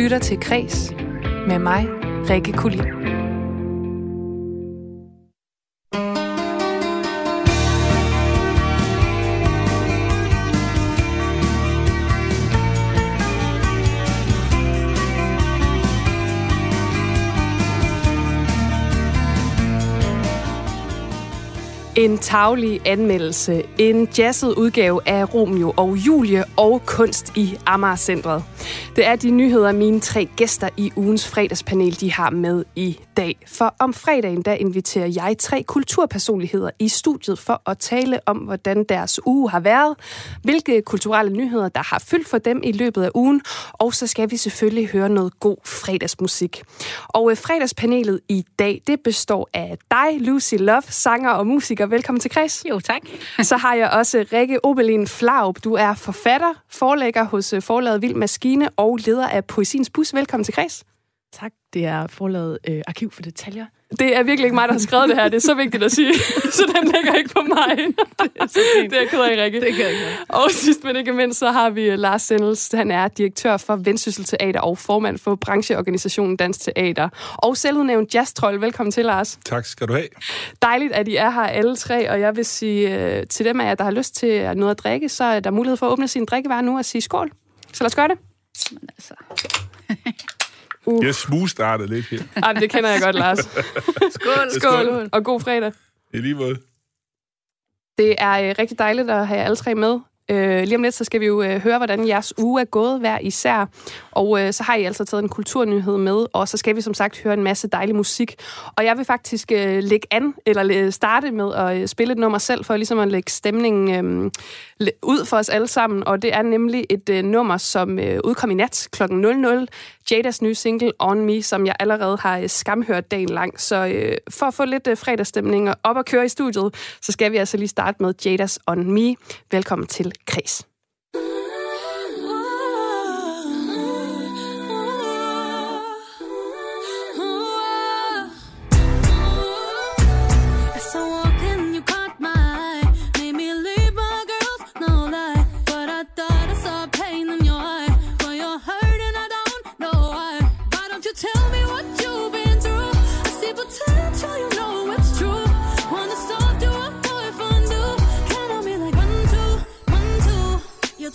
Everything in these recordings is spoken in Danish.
lytter til Kres med mig, Rikke Kulin. En taglig anmeldelse, en jazzet udgave af Romeo og Julie og kunst i Amager Centret. Det er de nyheder, mine tre gæster i ugens fredagspanel de har med i dag. For om fredagen der inviterer jeg tre kulturpersonligheder i studiet for at tale om, hvordan deres uge har været, hvilke kulturelle nyheder, der har fyldt for dem i løbet af ugen, og så skal vi selvfølgelig høre noget god fredagsmusik. Og øh, fredagspanelet i dag, det består af dig, Lucy Love, sanger og musiker. Velkommen til Kreds. Jo, tak. så har jeg også Rikke Obelin Flaub. Du er forfatter, forlægger hos øh, forlaget Vild Maskine og leder af Poesiens Bus. Velkommen til Kreds. Tak. Det er forlaget øh, Arkiv for Detaljer. Det er virkelig ikke mig, der har skrevet det her. Det er så vigtigt at sige. så den ligger ikke på mig. det er, så det er ked af, Rikke. Det kan jeg Og sidst men ikke mindst, så har vi øh, Lars Sendels. Han er direktør for Vendsyssel Teater og formand for brancheorganisationen Dansk Teater. Og selvudnævnt jazz-trold. Velkommen til, Lars. Tak skal du have. Dejligt, at I er her alle tre, og jeg vil sige øh, til dem af jer, der har lyst til noget at drikke, så er der mulighed for at åbne sin drikkevarer nu og sige skål. Så lad os gøre det. Men altså... Uh. Jeg smugstartede lidt her. Ej, det kender jeg godt, Lars. Skål. Skål. Og god fredag. I lige måde. Det er øh, rigtig dejligt at have jer alle tre med. Øh, lige om lidt, så skal vi jo øh, høre, hvordan jeres uge er gået hver især. Og øh, så har I altså taget en kulturnyhed med, og så skal vi som sagt høre en masse dejlig musik. Og jeg vil faktisk øh, lægge an, eller øh, starte med at øh, spille et nummer selv, for ligesom at lægge stemningen øh, ud for os alle sammen. Og det er nemlig et øh, nummer, som øh, udkom i nat kl. 00. Jadas nye single On Me, som jeg allerede har øh, skamhørt dagen lang. Så øh, for at få lidt øh, fredagsstemning og op at køre i studiet, så skal vi altså lige starte med Jadas On Me. Velkommen til Kreds.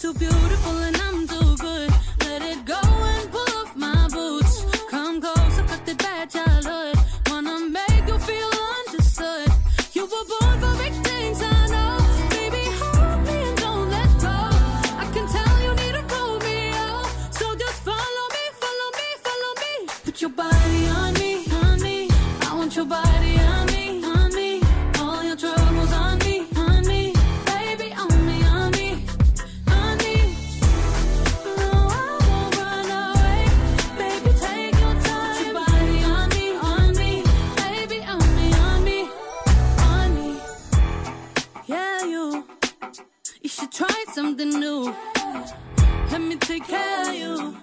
too beautiful You should try something new. Let me take care of you.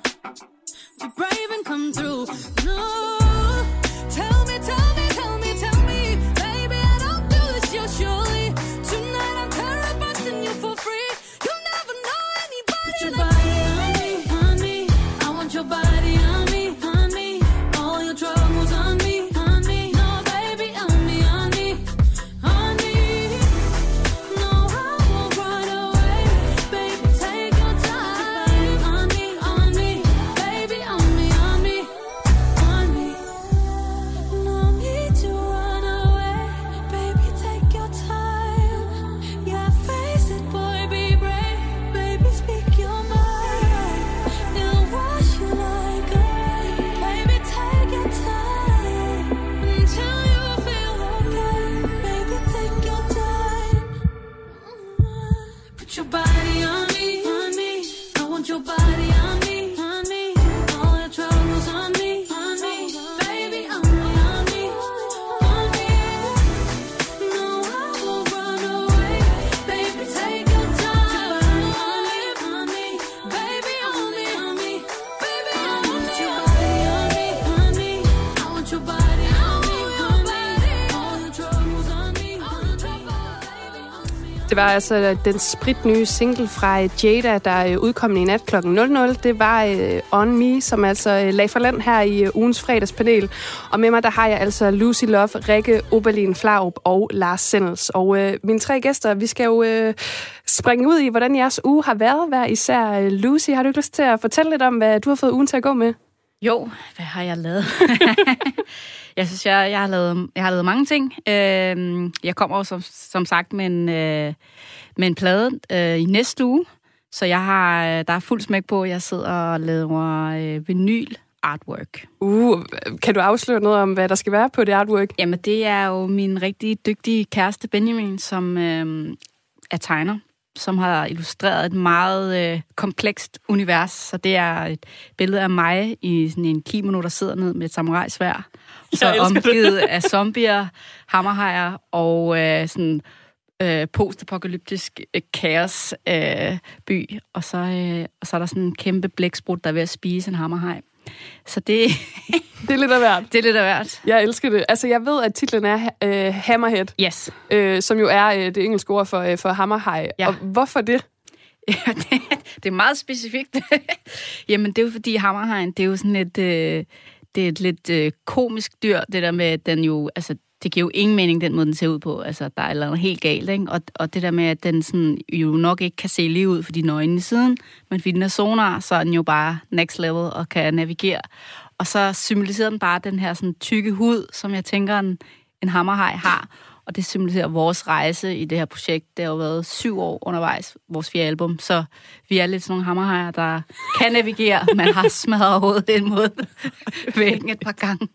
Be brave and come through. No, tell me, tell me. Det var altså den spritnye single fra øh, Jada, der øh, udkom i nat kl. 00. Det var øh, On Me, som altså lag for land her i ugens fredagspanel. Og med mig, der har jeg altså Lucy Love, Rikke Oberlin Flaup og Lars Sendels. Og øh, mine tre gæster, vi skal jo øh, springe ud i, hvordan jeres uge har været hver især. Lucy, har du ikke lyst til at fortælle lidt om, hvad du har fået ugen til at gå med? Jo, hvad har jeg lavet? jeg synes, jeg, jeg, har lavet, jeg har lavet mange ting. Øh, jeg kommer jo som, som sagt med en, øh, med en plade øh, i næste uge, så jeg har, der er fuld smæk på. Jeg sidder og laver øh, vinyl artwork. Uh, kan du afsløre noget om, hvad der skal være på det artwork? Jamen, det er jo min rigtig dygtige kæreste Benjamin, som øh, er tegner som har illustreret et meget øh, komplekst univers. Så det er et billede af mig i sådan en kimono, der sidder ned med et samurajsvær. Så omgivet det. af zombier, hammerhajer og øh, sådan øh, postapokalyptisk øh, kaos øh, by. Og så, øh, og så er der sådan en kæmpe blæksprut, der er ved at spise en hammerhaj. Så det... det er lidt af hvert. Det er lidt af hvert. Jeg elsker det. Altså, jeg ved, at titlen er uh, Hammerhead. Yes. Uh, som jo er uh, det engelske ord for, uh, for hammerhaj. Ja. Og hvorfor det? Ja, det, det er meget specifikt. Jamen, det er jo fordi hammerhajen, det er jo sådan et... Uh, det er et lidt uh, komisk dyr, det der med, at den jo... Altså, det giver jo ingen mening, den måde, den ser ud på. Altså, der er noget helt galt, ikke? Og, og det der med, at den sådan, jo nok ikke kan se lige ud for de nøgne i siden, men fordi den er sonar, så er den jo bare next level og kan navigere. Og så symboliserer den bare den her sådan tykke hud, som jeg tænker, en, en hammerhaj har og det symboliserer vores rejse i det her projekt. Det har jo været syv år undervejs, vores fire album, så vi er lidt sådan nogle hammerhajer, der kan navigere. Man har smadret hovedet den måde væggen et par gange.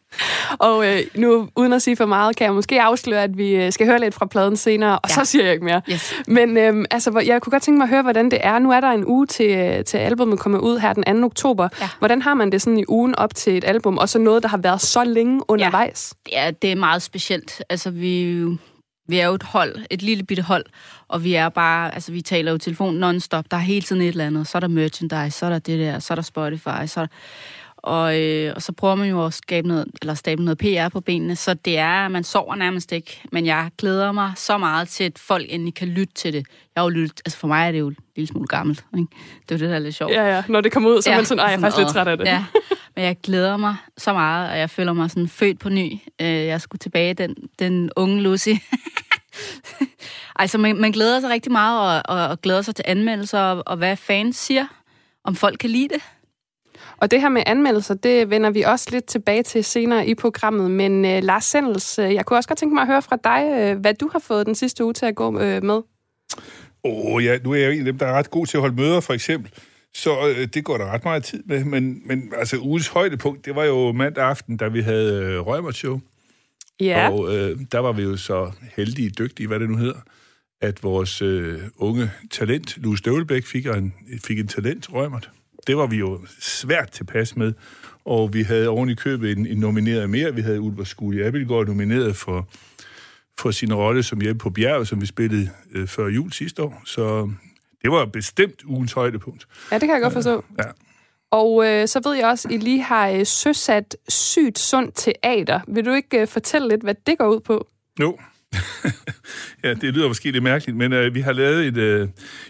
Og øh, nu, uden at sige for meget, kan jeg måske afsløre, at vi øh, skal høre lidt fra pladen senere, og ja. så siger jeg ikke mere. Yes. Men øh, altså, jeg kunne godt tænke mig at høre, hvordan det er. Nu er der en uge til, øh, til albumet kommer ud her den 2. oktober. Ja. Hvordan har man det sådan i ugen op til et album, og så noget, der har været så længe undervejs? Ja, ja det er meget specielt. Altså, vi vi er jo et hold, et lille bitte hold, og vi er bare, altså vi taler jo telefon non-stop, der er hele tiden et eller andet, så er der merchandise, så er der det der, så er der Spotify, så er der, og, øh, og så prøver man jo at skabe noget, eller stable noget PR på benene, så det er, man sover nærmest ikke, men jeg glæder mig så meget til, at folk endelig kan lytte til det. Jeg har jo lyttet, altså for mig er det jo en lille smule gammelt, ikke? det er jo det, der er lidt sjovt. Ja, ja, når det kommer ud, så er ja, man sådan, ej, jeg er faktisk lidt træt af det. Ja, men jeg glæder mig så meget, og jeg føler mig sådan født på ny. Øh, jeg skulle tilbage, den, den unge Lucy. altså, man, man glæder sig rigtig meget, og, og, og glæder sig til anmeldelser, og, og hvad fans siger, om folk kan lide det. Og det her med anmeldelser, det vender vi også lidt tilbage til senere i programmet. Men uh, Lars Sendels, uh, jeg kunne også godt tænke mig at høre fra dig, uh, hvad du har fået den sidste uge til at gå uh, med. Åh oh, ja, nu er jeg jo en af dem, der er ret god til at holde møder, for eksempel. Så øh, det går der ret meget tid med. Men, men altså, ugens højdepunkt, det var jo mandag aften, da vi havde øh, Røgmert Ja. Og øh, der var vi jo så heldige, dygtige, hvad det nu hedder, at vores øh, unge talent, Louis Støvlebæk, fik en, fik en talent rømert. Det var vi jo svært tilpas med, og vi havde oven i købet en, en nomineret mere. Vi havde Ulver Skuli Abelgaard nomineret for, for sin rolle som hjemme på bjerget, som vi spillede øh, før jul sidste år. Så det var bestemt ugens højdepunkt. Ja, det kan jeg godt forstå. Ja. Og øh, så ved jeg også, at I lige har øh, søsat Sygt Sundt Teater. Vil du ikke øh, fortælle lidt, hvad det går ud på? Jo. ja, det lyder måske lidt mærkeligt, men øh, vi har lavet et... Øh,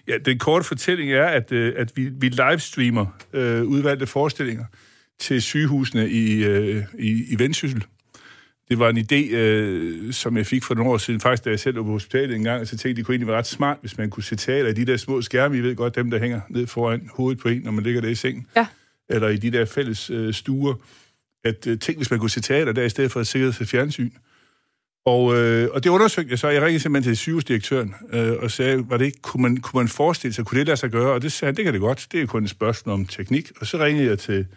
ja, den korte fortælling er, at, øh, at vi, vi livestreamer øh, udvalgte forestillinger til sygehusene i, øh, i, i Vendsyssel. Det var en idé, øh, som jeg fik for nogle år siden, faktisk da jeg selv var på hospitalet en gang, så tænkte jeg, det kunne egentlig være ret smart, hvis man kunne se teater i de der små skærme, I ved godt, dem der hænger ned foran hovedet på en, når man ligger der i sengen. Ja. Eller i de der fælles øh, stuer. At øh, tænk, hvis man kunne se teater der, i stedet for at sikre sig fjernsyn. Og, øh, og det undersøgte jeg så. Jeg ringede simpelthen til sygehusdirektøren øh, og sagde, var det ikke, kunne, man, kunne man forestille sig, kunne det lade sig gøre? Og det sagde han, det kan det godt. Det er kun et spørgsmål om teknik. Og så ringede jeg til,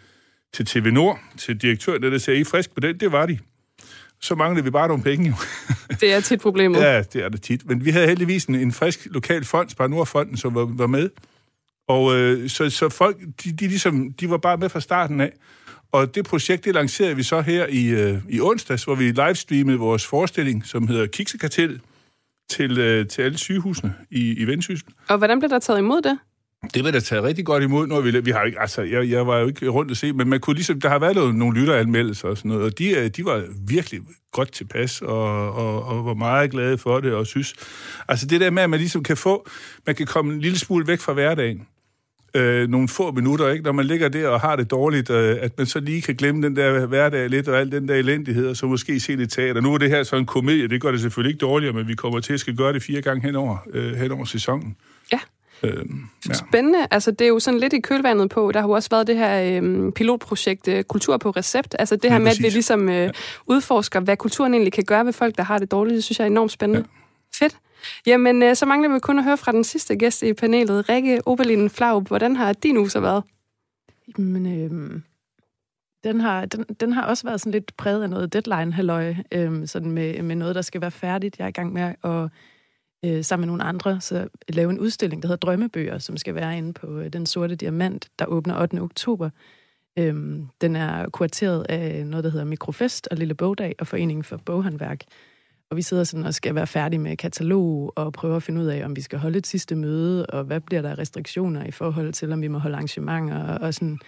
til TV Nord, til direktøren, der sagde, I frisk på den? Det var de så manglede vi bare nogle penge. Jo. Det er tit problemet. ja, det er det tit. Men vi havde heldigvis en, en frisk lokal fond, Spar Nordfonden, som var, var med. Og øh, så, så folk, de, de, ligesom, de var bare med fra starten af. Og det projekt, det lancerede vi så her i, øh, i onsdags, hvor vi livestreamede vores forestilling, som hedder Kiksekartellet, til, øh, til alle sygehusene i, i Vendsyssel. Og hvordan blev der taget imod det? Det vil da tage rigtig godt imod, når vi... vi har ikke, altså, jeg, jeg var jo ikke rundt at se, men man kunne ligesom, der har været nogle lytteranmeldelser og sådan noget, og de, de var virkelig godt tilpas, og, og, og var meget glade for det, og synes... Altså det der med, at man ligesom kan få... Man kan komme en lille smule væk fra hverdagen, øh, nogle få minutter, ikke? når man ligger der og har det dårligt, øh, at man så lige kan glemme den der hverdag lidt, og al den der elendighed, og så måske se det teater. Nu er det her så en komedie, det gør det selvfølgelig ikke dårligere, men vi kommer til at skal gøre det fire gange hen over, øh, hen over sæsonen. Ja. Øhm, ja. Spændende. Altså, det er jo sådan lidt i kølvandet på, der har jo også været det her øh, pilotprojekt øh, Kultur på recept. Altså det her med, at vi ligesom øh, ja. udforsker, hvad kulturen egentlig kan gøre ved folk, der har det dårligt. Det synes jeg er enormt spændende. Ja. Fedt. Jamen, øh, så mangler vi kun at høre fra den sidste gæst i panelet, Rikke Oberlin Flaub. Hvordan har din uge så været? Jamen, øh, den, har, den, den har også været sådan lidt præget af noget deadline-halløj, øh, sådan med, med noget, der skal være færdigt. Jeg er i gang med at øh, sammen med nogle andre så lave en udstilling, der hedder Drømmebøger, som skal være inde på øh, Den Sorte Diamant, der åbner 8. oktober. Øhm, den er kurateret af noget, der hedder Mikrofest og Lille Bogdag og Foreningen for Boghandværk. Og vi sidder sådan og skal være færdige med katalog og prøve at finde ud af, om vi skal holde et sidste møde, og hvad bliver der restriktioner i forhold til, om vi må holde arrangementer og, og sådan.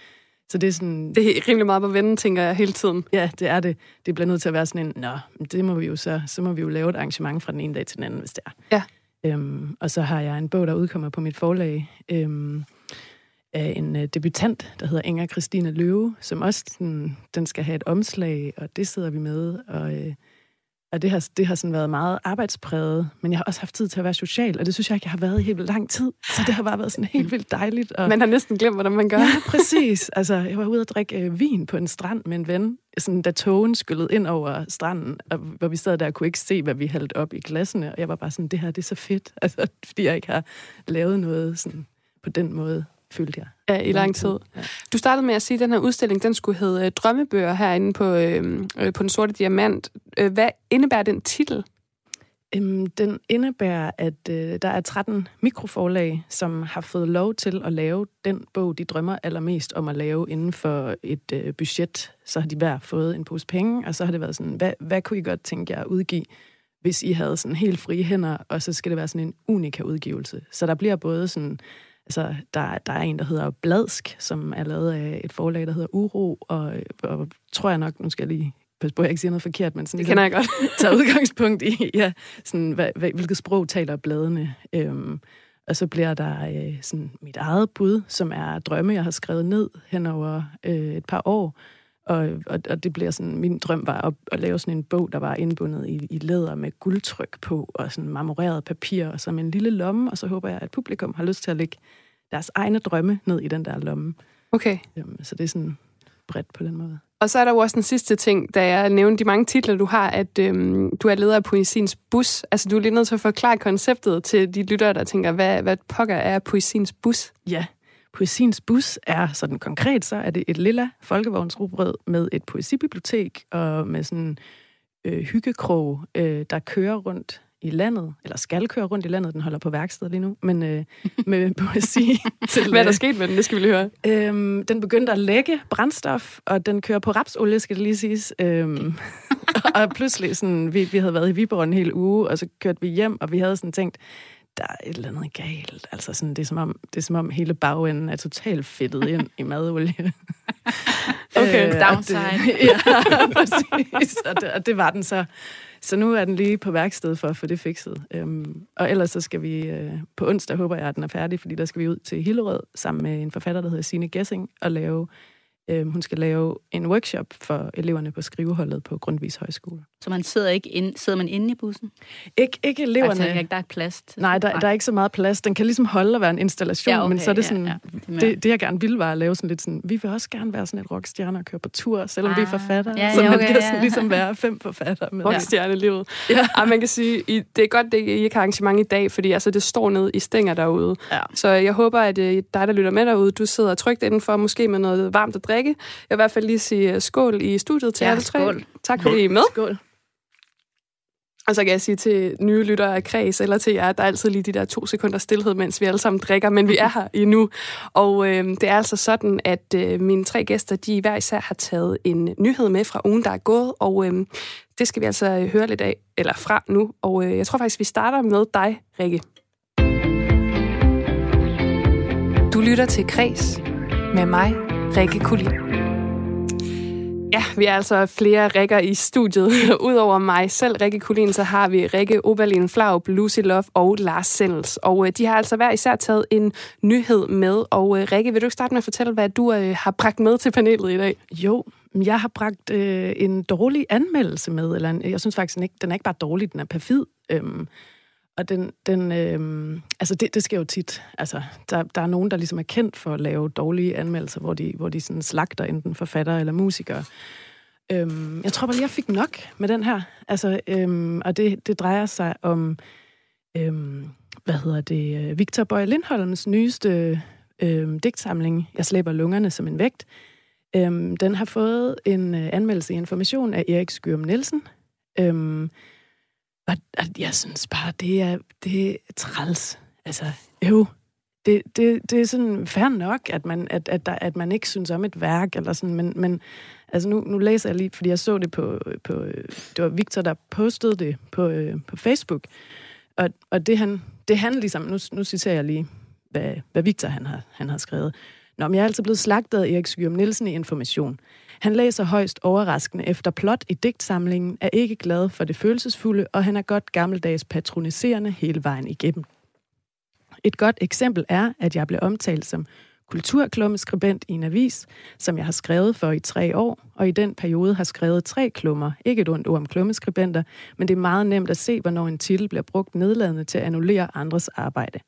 Så det er sådan... Det er rimelig meget på vende, tænker jeg, hele tiden. Ja, det er det. Det bliver nødt til at være sådan en, nå, det må vi jo så, så må vi jo lave et arrangement fra den ene dag til den anden, hvis det er. Ja. Øhm, og så har jeg en bog, der udkommer på mit forlag, øhm, af en uh, debutant, der hedder Inger Christine Løve, som også den, den skal have et omslag, og det sidder vi med, og... Øh, og det har, det har sådan været meget arbejdspræget, men jeg har også haft tid til at være social, og det synes jeg ikke, jeg har været i helt vildt lang tid. Så det har bare været sådan helt vildt dejligt. Og... Man har næsten glemt, hvordan man gør. Ja, præcis. Altså, jeg var ude at drikke øh, vin på en strand med en ven, sådan, da togen skyllede ind over stranden, og, hvor vi sad der og kunne ikke se, hvad vi hældte op i glassene, og jeg var bare sådan, det her, det er så fedt, altså, fordi jeg ikke har lavet noget sådan, på den måde følte jeg. Ja, i lang tid. Ja. Du startede med at sige, at den her udstilling, den skulle hedde Drømmebøger herinde på, øh, øh, på Den Sorte Diamant. Øh, hvad indebærer den titel? Øhm, den indebærer, at øh, der er 13 mikroforlag, som har fået lov til at lave den bog, de drømmer allermest om at lave inden for et øh, budget. Så har de hver fået en pose penge, og så har det været sådan, hvad, hvad kunne I godt tænke jer at udgive, hvis I havde sådan helt frie hænder, og så skal det være sådan en unika udgivelse. Så der bliver både sådan Altså, der, der er en, der hedder Bladsk, som er lavet af et forlag, der hedder Uro, og, og tror jeg nok, nu skal jeg lige passe på, at jeg ikke siger noget forkert, men sådan, det kender jeg godt. tager udgangspunkt i, ja, sådan, hvad, hvilket sprog taler bladene. Øhm, og så bliver der øh, sådan mit eget bud, som er drømme, jeg har skrevet ned hen over øh, et par år. Og, og, og det bliver sådan, min drøm var at, at lave sådan en bog, der var indbundet i, i læder med guldtryk på, og sådan marmoreret papir, og så med en lille lomme, og så håber jeg, at publikum har lyst til at lægge deres egne drømme ned i den der lomme. Okay. Jamen, så det er sådan bredt på den måde. Og så er der jo også den sidste ting, da jeg nævnte de mange titler, du har, at øhm, du er leder af Poesiens Bus. Altså, du er lige nødt til at forklare konceptet til de lyttere, der tænker, hvad, hvad pokker er Poesiens Bus? Ja, Poesiens Bus er sådan konkret, så er det et lilla folkevognsrubrød med et poesibibliotek og med sådan øh, hyggekrog, øh, der kører rundt i landet, eller skal køre rundt i landet, den holder på værksted lige nu, men øh, med poesi. til, Hvad er der øh, sket med den? Det skal vi lige høre. Øhm, den begyndte at lægge brændstof, og den kører på rapsolie, skal det lige siges. Øhm, og pludselig, sådan, vi, vi havde været i Viborg en hel uge, og så kørte vi hjem, og vi havde sådan tænkt, der er et eller andet galt. Altså sådan, det, er som om, det er som om hele bagenden er totalt fedtet ind i madolie. okay, øh, downside. Det, ja, præcis. Og det, og det var den så. Så nu er den lige på værksted for at få det fikset. Øhm, og ellers så skal vi, øh, på onsdag håber jeg, at den er færdig, fordi der skal vi ud til Hillerød sammen med en forfatter, der hedder Signe Gessing, og lave Øh, hun skal lave en workshop for eleverne på skriveholdet på Grundvis Højskole. Så man sidder ikke ind, sidder man inde i bussen? Ik- ikke eleverne. Altså, der er ikke plads til Nej, der, der er ikke så meget plads. Den kan ligesom holde og være en installation, ja, okay, men så er det sådan, ja, ja. Det, det, det, jeg gerne ville, var at lave sådan lidt sådan, vi vil også gerne være sådan et rockstjerne og køre på tur, selvom ah, vi er ah, forfattere. Ja, ja, så man okay, kan sådan ja. ligesom være fem forfattere. Med Rockstjerne-livet. Ja. ja. man kan sige, det er godt, det I ikke har arrangement i dag, fordi altså, det står nede i stænger derude. Ja. Så jeg håber, at øh, dig, der lytter med derude, du sidder trygt indenfor, måske med noget varmt at drikke. Jeg vil fald lige sige øh, skål i studiet til ja, alle tre. Skål. Tak fordi I er med. Skål. Og så kan jeg sige til nye lyttere af Kreds, eller til jer, at der er altid lige de der to sekunder stillhed, mens vi alle sammen drikker, men vi er her endnu. Og øh, det er altså sådan, at øh, mine tre gæster, de hver især har taget en nyhed med fra ugen, der er gået, og øh, det skal vi altså høre lidt af, eller fra nu. Og øh, jeg tror faktisk, vi starter med dig, Rikke. lytter til Kres med mig, Rikke Kulin. Ja, vi er altså flere rækker i studiet. Udover mig selv, Rikke Kulin, så har vi Rikke Oberlin Flaub, Lucy Love og Lars Sendels. Og øh, de har altså hver især taget en nyhed med. Og øh, Rikke, vil du ikke starte med at fortælle, hvad du øh, har bragt med til panelet i dag? Jo, jeg har bragt øh, en dårlig anmeldelse med. Eller en, jeg synes faktisk, den, ikke, den er ikke bare dårlig, den er perfid. Øhm, og den, den øh, altså det, det sker jo tit. Altså, der, der er nogen, der ligesom er kendt for at lave dårlige anmeldelser, hvor de, hvor de sådan slagter enten forfattere eller musikere. Øhm, jeg tror bare jeg fik nok med den her. Altså, øhm, og det, det drejer sig om, øhm, hvad hedder det, øh, Victor Bøje Lindholms nyeste øhm, digtsamling, Jeg slæber lungerne som en vægt. Øhm, den har fået en øh, anmeldelse i Information af Erik Skyrum Nielsen. Øhm, og, og jeg synes bare, det er, det er træls. Altså, jo, det, det, det er sådan fair nok, at man, at, at, der, at man ikke synes om et værk, eller sådan, men, men altså nu, nu læser jeg lige, fordi jeg så det på, på det var Victor, der postede det på, øh, på Facebook, og, og det han, det han ligesom, nu, nu citerer jeg lige, hvad, hvad Victor han har, han har skrevet. Nå, men jeg er altså blevet slagtet af Erik Skyrum Nielsen i Information. Han læser højst overraskende efter plot i digtsamlingen, er ikke glad for det følelsesfulde, og han er godt gammeldags patroniserende hele vejen igennem. Et godt eksempel er, at jeg blev omtalt som kulturklummeskribent i en avis, som jeg har skrevet for i tre år, og i den periode har skrevet tre klummer. Ikke et ondt ord om klummeskribenter, men det er meget nemt at se, hvornår en titel bliver brugt nedladende til at annullere andres arbejde.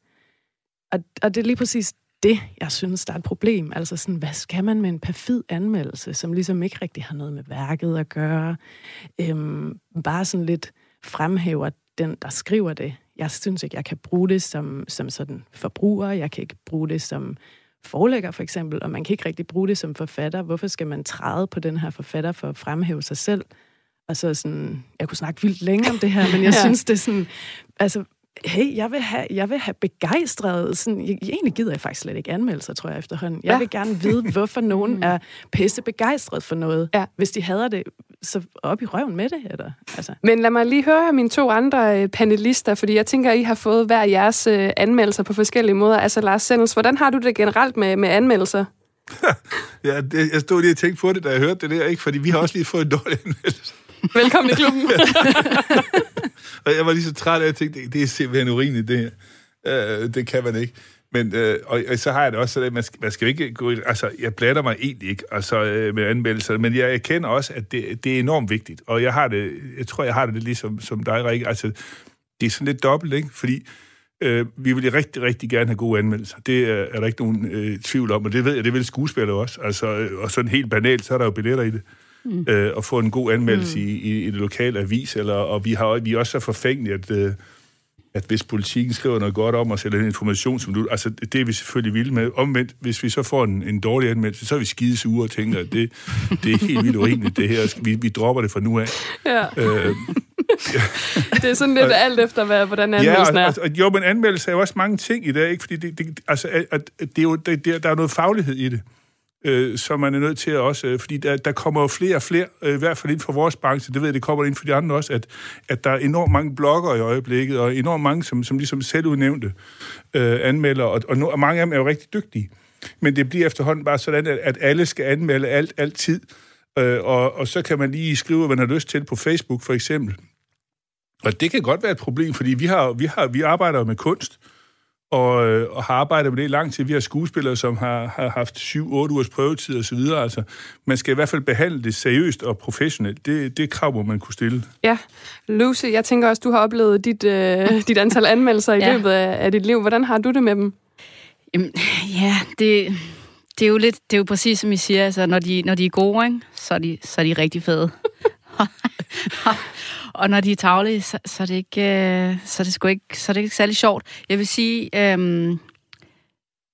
Og, og det er lige præcis det, jeg synes, der er et problem. Altså sådan, hvad skal man med en perfid anmeldelse, som ligesom ikke rigtig har noget med værket at gøre? Øhm, bare sådan lidt fremhæver den, der skriver det. Jeg synes ikke, jeg kan bruge det som, som sådan forbruger. Jeg kan ikke bruge det som forlægger for eksempel, og man kan ikke rigtig bruge det som forfatter. Hvorfor skal man træde på den her forfatter for at fremhæve sig selv? Altså sådan, jeg kunne snakke vildt længe om det her, men jeg ja. synes, det er sådan, altså, hey, jeg vil have, jeg vil have begejstret, sådan, jeg, egentlig gider jeg faktisk slet ikke anmeldelser, tror jeg efterhånden. Jeg ja. vil gerne vide, hvorfor nogen mm. er pisse begejstret for noget. Ja. Hvis de hader det, så op i røven med det. Eller, altså. Men lad mig lige høre mine to andre øh, panelister, fordi jeg tænker, I har fået hver jeres uh, anmeldelser på forskellige måder. Altså Lars Sendels, hvordan har du det generelt med, med anmeldelser? ja, det, jeg stod lige og tænkte på det, da jeg hørte det der, ikke? fordi vi har også lige fået en dårlig anmeldelse. Velkommen i klubben. og jeg var lige så træt af, at jeg tænkte, det, er simpelthen urimeligt, det her. Øh, det kan man ikke. Men, øh, og, og så har jeg det også sådan, at man skal, man skal ikke gå... Altså, jeg blander mig egentlig ikke altså, øh, med anmeldelser, men jeg erkender også, at det, det er enormt vigtigt. Og jeg har det... Jeg tror, jeg har det lidt ligesom som dig, Rikke. Altså, det er sådan lidt dobbelt, ikke? Fordi øh, vi vil rigtig, rigtig gerne have gode anmeldelser. Det er, er der ikke nogen øh, tvivl om, og det ved jeg, det vil skuespillere også. Altså, øh, og sådan helt banalt, så er der jo billetter i det mm. øh, at få en god anmeldelse mm. i, i, i det lokale avis, eller, og vi, har, vi er også så forfængelige, at, øh, at hvis politikken skriver noget godt om os, eller en information, som du... Altså, det er vi selvfølgelig vilde med. Omvendt, hvis vi så får en, en dårlig anmeldelse, så er vi skide sure og tænker, at det, det er helt vildt urimeligt, det her. Vi, vi dropper det fra nu af. Ja. Øh, det er sådan lidt alt efter, hvad, hvordan anmeldelsen ja, og, er. Og, jo, men anmeldelse er jo også mange ting i dag, ikke? Fordi det, det, altså, at, det er jo, det, der er noget faglighed i det øh, som man er nødt til at også, øh, fordi der, der kommer jo flere og flere, øh, i hvert fald inden for vores branche, det ved jeg, det kommer ind for de andre også, at, at der er enormt mange blogger i øjeblikket, og enormt mange, som, som ligesom selv udnævnte øh, anmelder, og, og, no, og mange af dem er jo rigtig dygtige. Men det bliver efterhånden bare sådan, at, at alle skal anmelde alt, altid, øh, og, og så kan man lige skrive, hvad man har lyst til på Facebook for eksempel. Og det kan godt være et problem, fordi vi, har, vi, har, vi arbejder med kunst, øh, og har arbejdet med det lang tid. Vi har skuespillere, som har, har haft 7-8 ugers prøvetid osv. Altså, man skal i hvert fald behandle det seriøst og professionelt. Det, det er krav, hvor man kunne stille. Ja. Lucy, jeg tænker også, du har oplevet dit, øh, dit antal anmeldelser i ja. løbet af, af dit liv. Hvordan har du det med dem? Jamen, ja, det, det er jo lidt, det er jo præcis som I siger, altså, når de, når de er gode, ikke, så, er de, så er de rigtig fede. og når de er tavlige, så, så, er det ikke, øh, så, er det sgu ikke, så er det ikke særlig sjovt. Jeg vil sige, øhm,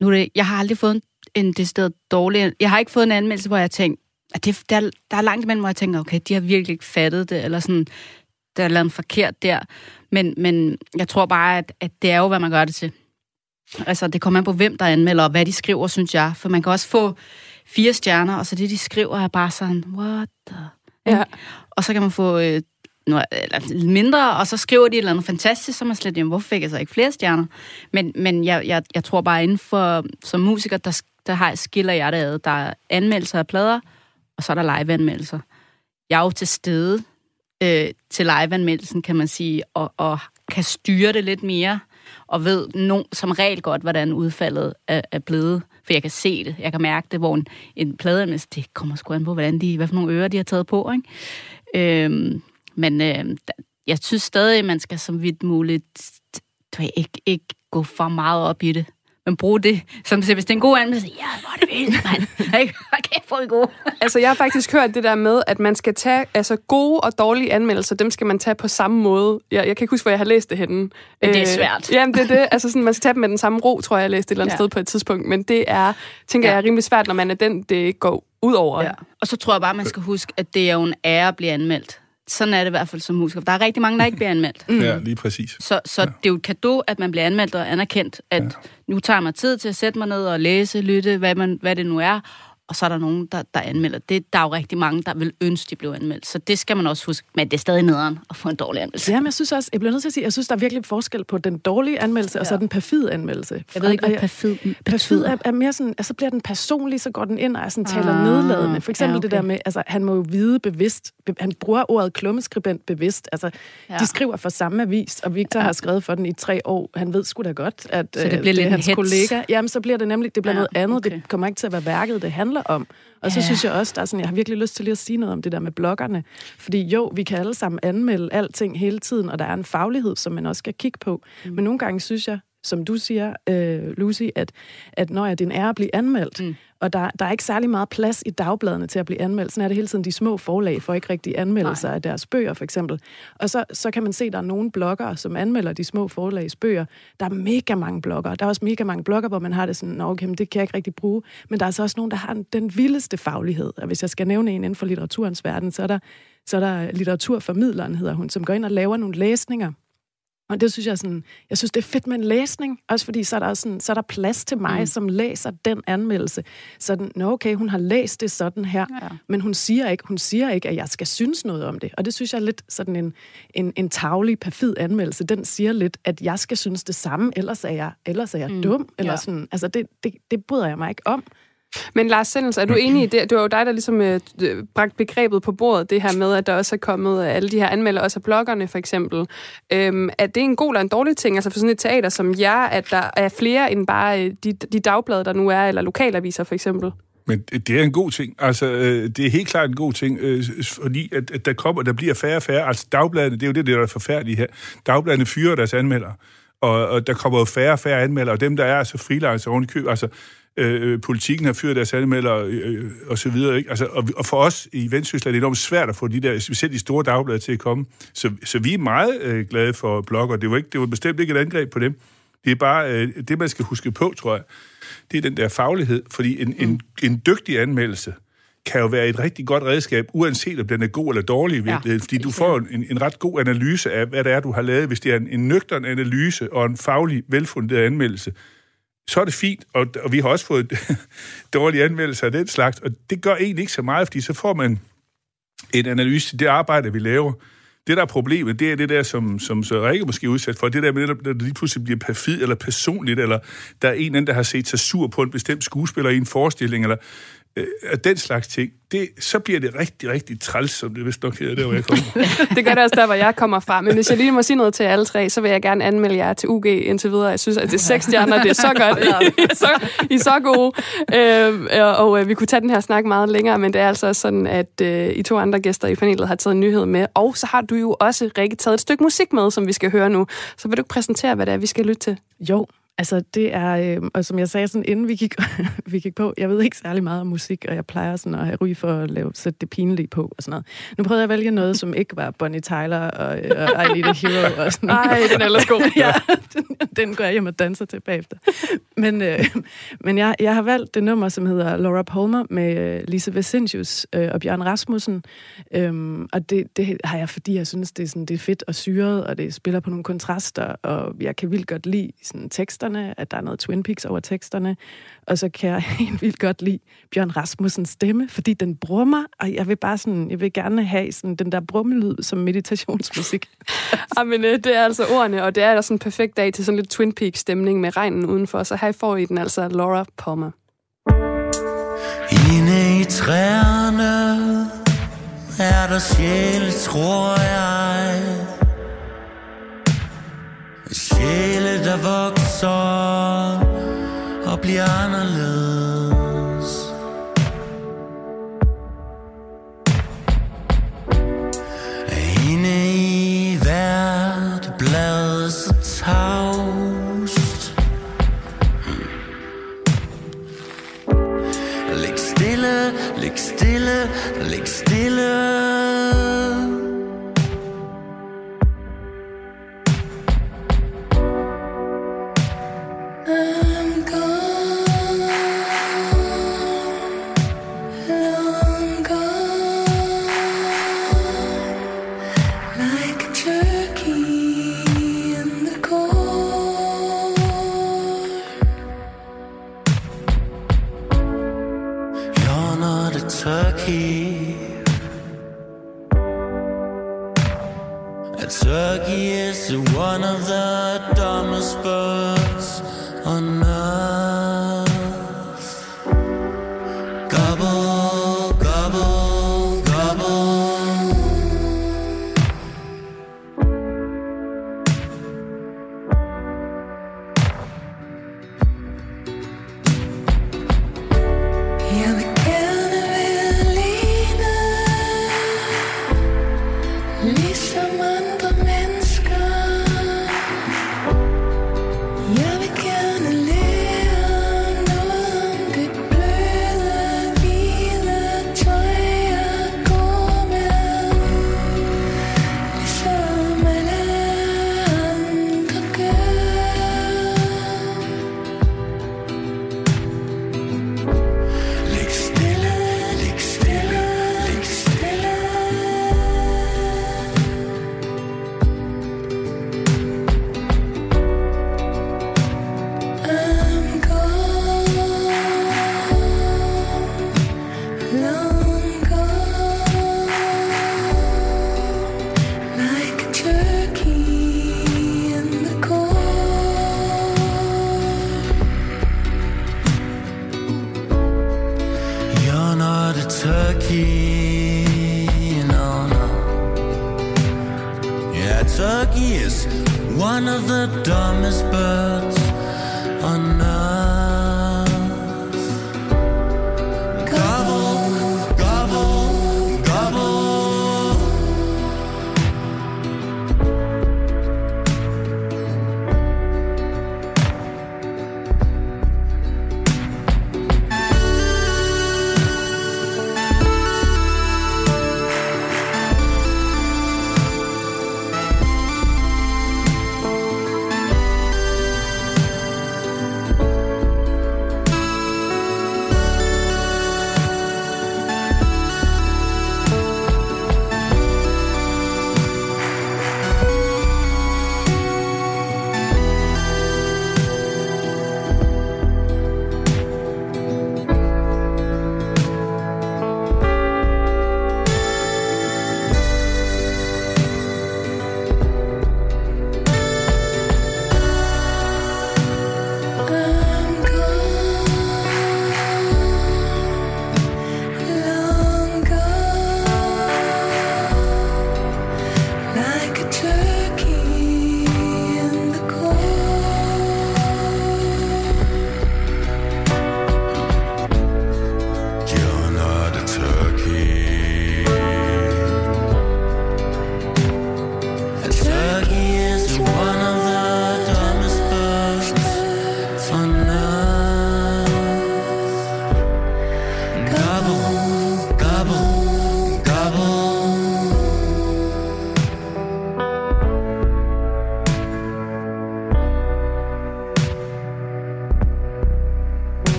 nu det, jeg har aldrig fået en, en decideret dårlig... Jeg har ikke fået en anmeldelse, hvor jeg tænkte, at det, der, der er langt imellem, hvor jeg tænker, okay, de har virkelig ikke fattet det, eller sådan, der er lavet forkert der. Men, men jeg tror bare, at, at det er jo, hvad man gør det til. Altså, det kommer an på, hvem der anmelder, og hvad de skriver, synes jeg. For man kan også få fire stjerner, og så det, de skriver, er bare sådan, what the... Ja. Og så kan man få øh, noget, eller mindre, og så skriver de et eller andet fantastisk, så man slet, jamen, hvorfor fik jeg så ikke flere stjerner? Men, men jeg, jeg, jeg tror bare, inden for som musiker, der, der har skiller jeg det ad. Der er anmeldelser af plader, og så er der live-anmeldelser. Jeg er jo til stede øh, til live-anmeldelsen, kan man sige, og, og kan styre det lidt mere, og ved no, som regel godt, hvordan udfaldet er, er blevet. For jeg kan se det, jeg kan mærke det, hvor en, en pladeanmeldelse, det kommer sgu an på, hvordan de, hvad for nogle ører de har taget på. Ikke? Øhm, men øh, jeg synes stadig, man skal som vidt muligt ikke, ikke gå for meget op i det men bruge det, som hvis det er en god anmeldelse, ja, hvor er det vildt, mand. Okay, få det gode. altså, jeg har faktisk hørt det der med, at man skal tage, altså gode og dårlige anmeldelser, dem skal man tage på samme måde. Jeg, jeg kan ikke huske, hvor jeg har læst det henne. Men det er øh, svært. Øh, jamen, det er det. Altså, sådan, man skal tage dem med den samme ro, tror jeg, jeg læste et eller andet ja. sted på et tidspunkt. Men det er, tænker ja. jeg, er rimelig svært, når man er den, det går ud over. Ja. Og så tror jeg bare, man skal huske, at det er jo en ære at blive anmeldt. Sådan er det i hvert fald som musiker. Der er rigtig mange, der ikke bliver anmeldt. Mm. Ja, lige præcis. Så, så ja. det er jo et kado, at man bliver anmeldt og anerkendt, at ja. nu tager man tid til at sætte mig ned og læse, lytte, hvad, man, hvad det nu er, og så er der nogen, der, der anmelder det. Der er jo rigtig mange, der vil ønske, de blev anmeldt. Så det skal man også huske. Men det er stadig nederen at få en dårlig anmeldelse. men jeg synes også, jeg bliver nødt til at sige, jeg synes, der er virkelig forskel på den dårlige anmeldelse, ja. og så den perfide anmeldelse. Jeg ved ikke, hvad perfid Perfid er, er mere sådan, altså bliver den personlig, så går den ind og er sådan, taler ah, nedladende. For eksempel ja, okay. det der med, altså han må jo vide bevidst, han bruger ordet klummeskribent bevidst. Altså, ja. de skriver for samme avis, og Victor ja. har skrevet for den i tre år. Han ved sgu da godt, at så det, øh, bliver det er hans hets. kollega. Jamen, så bliver det nemlig, det bliver ja, noget andet. Okay. Det kommer ikke til at være værket, det handler om. Og så ja. synes jeg også, der er sådan, jeg har virkelig lyst til lige at sige noget om det der med bloggerne. Fordi jo, vi kan alle sammen anmelde alting hele tiden, og der er en faglighed, som man også skal kigge på. Mm. Men nogle gange synes jeg, som du siger, øh, Lucy, at, at når jeg din er at blive anmeldt, mm. og der, der er ikke særlig meget plads i dagbladene til at blive anmeldt. Sådan er det hele tiden de små forlag for ikke rigtig anmeldelser Nej. af deres bøger, for eksempel. Og så, så kan man se, at der er nogle bloggere, som anmelder de små forlags bøger. Der er mega mange bloggere. Der er også mega mange blogger, hvor man har det sådan, okay, men det kan jeg ikke rigtig bruge. Men der er så også nogen, der har den vildeste faglighed. Og hvis jeg skal nævne en inden for litteraturens verden, så er der, så er der litteraturformidleren, hedder hun, som går ind og laver nogle læsninger og det synes jeg sådan, jeg synes, det er fedt med en læsning, også fordi så er der, sådan, så er der plads til mig, mm. som læser den anmeldelse. Så den, nå okay, hun har læst det sådan her, ja. men hun siger, ikke, hun siger ikke, at jeg skal synes noget om det. Og det synes jeg er lidt sådan en, en, en tavlig, perfid anmeldelse. Den siger lidt, at jeg skal synes det samme, ellers er jeg, ellers er jeg mm. dum. Eller ja. sådan. Altså det, det, det bryder jeg mig ikke om. Men Lars Sendels, er du enig i det? Det var jo dig, der ligesom øh, bragt begrebet på bordet, det her med, at der også er kommet alle de her anmelder, også af bloggerne for eksempel. Øhm, er det en god eller en dårlig ting, altså for sådan et teater som jer, at der er flere end bare øh, de, de dagblade, der nu er, eller lokalaviser for eksempel? Men det er en god ting. Altså, øh, det er helt klart en god ting, øh, fordi at, at der kommer, der bliver færre og færre. Altså, dagbladene, det er jo det, der er forfærdeligt her. Dagbladene fyrer deres anmeldere, og, og der kommer jo færre og færre anmeldere, og dem, der er altså freelancer oven i køb, altså, øh, politikken har fyret deres anmelder øh, øh, og så videre. Ikke? Altså, og, og for os i Vendsyssel er det enormt svært at få de der, specielt de store dagblade til at komme. Så, så vi er meget øh, glade for blogger. Det var, ikke, det var bestemt ikke et angreb på dem. Det er bare øh, det, man skal huske på, tror jeg. Det er den der faglighed, fordi en, en, mm. en dygtig anmeldelse kan jo være et rigtig godt redskab, uanset om den er god eller dårlig i virkeligheden, ja, fordi du får en, en ret god analyse af, hvad det er, du har lavet. Hvis det er en, en nøgtern analyse og en faglig, velfunderet anmeldelse, så er det fint, og, og vi har også fået dårlige anmeldelser af den slags, og det gør egentlig ikke så meget, fordi så får man en analyse til det arbejde, vi laver. Det, der er problemet, det er det der, som, som så Rikke måske er udsat for, det der med, at det lige pludselig bliver perfid eller personligt, eller der er en anden, der har set sig sur på en bestemt skuespiller i en forestilling, eller øh, den slags ting det, så bliver det rigtig, rigtig træls, som det vist nok hedder, der hvor jeg kommer. det gør det også der, hvor jeg kommer fra. Men hvis jeg lige må sige noget til alle tre, så vil jeg gerne anmelde jer til UG indtil videre. Jeg synes, at det er seks stjerner, det er så godt. I er så, I er så gode. Øh, og, og øh, vi kunne tage den her snak meget længere, men det er altså sådan, at øh, I to andre gæster i panelet har taget en nyhed med. Og så har du jo også, Rikke, taget et stykke musik med, som vi skal høre nu. Så vil du ikke præsentere, hvad det er, vi skal lytte til? Jo, Altså, det er, øh, og som jeg sagde sådan, inden vi gik, vi gik på, jeg ved ikke særlig meget om musik, og jeg plejer sådan at have ry for at lave, sætte det pinlige på og sådan noget. Nu prøvede jeg at vælge noget, som ikke var Bonnie Tyler og, og I Need a Hero og sådan Nej, den er ellers god. ja, den, den går jeg hjem og danser til bagefter. Men, øh, men jeg, jeg har valgt det nummer, som hedder Laura Palmer med øh, Lise Vesentius øh, og Bjørn Rasmussen. Øhm, og det, det har jeg, fordi jeg synes, det er, sådan, det er fedt og syret, og det spiller på nogle kontraster, og jeg kan vildt godt lide sådan, tekster teksterne, at der er noget Twin Peaks over teksterne, og så kan jeg helt vildt godt lide Bjørn Rasmussens stemme, fordi den brummer, og jeg vil bare sådan, jeg vil gerne have sådan den der brummelyd som meditationsmusik. Jamen, øh, det er altså ordene, og det er sådan en perfekt dag til sådan lidt Twin Peaks stemning med regnen udenfor, så her får I den altså Laura Palmer. Inde i træerne er der sjæl, tror jeg. Sjæle, der vokser og bliver anderledes. Inde i hvert blad så tavst. Læg stille, læg stille. A turkey. Is one of the dumbest birds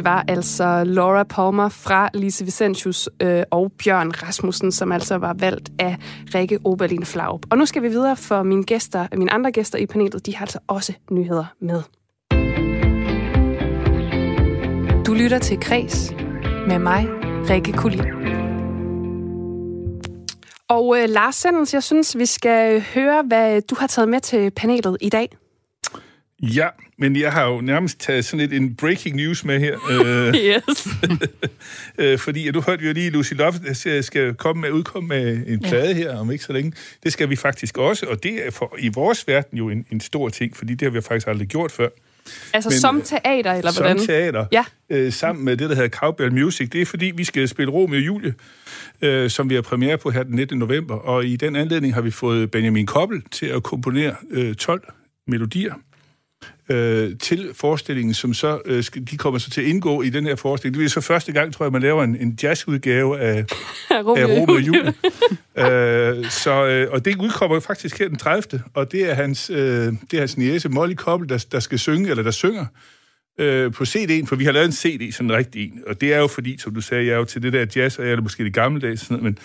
Det var altså Laura Palmer fra Lise Vicentius øh, og Bjørn Rasmussen, som altså var valgt af Rikke Oberlin Flaup. Og nu skal vi videre, for mine, gæster, mine andre gæster i panelet, de har altså også nyheder med. Du lytter til Kres med mig, Rikke Kulin. Og øh, Lars Sendens, jeg synes, vi skal høre, hvad du har taget med til panelet i dag. Ja, men jeg har jo nærmest taget sådan lidt en breaking news med her. Øh, Yes. øh, fordi ja, du hørte jo lige, Lucy Love skal komme med, udkomme med en plade her om ikke så længe. Det skal vi faktisk også, og det er for, i vores verden jo en, en stor ting, fordi det har vi faktisk aldrig gjort før. Altså Men, som teater, eller hvordan? Som teater, Ja. øh, sammen med det, der hedder Cowbell Music. Det er fordi, vi skal spille Romeo og Julie, øh, som vi har premiere på her den 19. november. Og i den anledning har vi fået Benjamin Koppel til at komponere øh, 12 melodier øh, til forestillingen, som så, øh, de kommer så til at indgå i den her forestilling. Det er så første gang, tror jeg, man laver en, en jazzudgave af, Romeo af Romeo. Julie. øh, så, øh, og det udkommer faktisk her den 30. Og det er hans, øh, det er hans niece, Molly Koppel, der, der skal synge, eller der synger øh, på CD'en, for vi har lavet en CD, sådan en rigtig en. Og det er jo fordi, som du sagde, jeg er jo til det der jazz, og jeg er det måske det gammeldags, sådan noget, men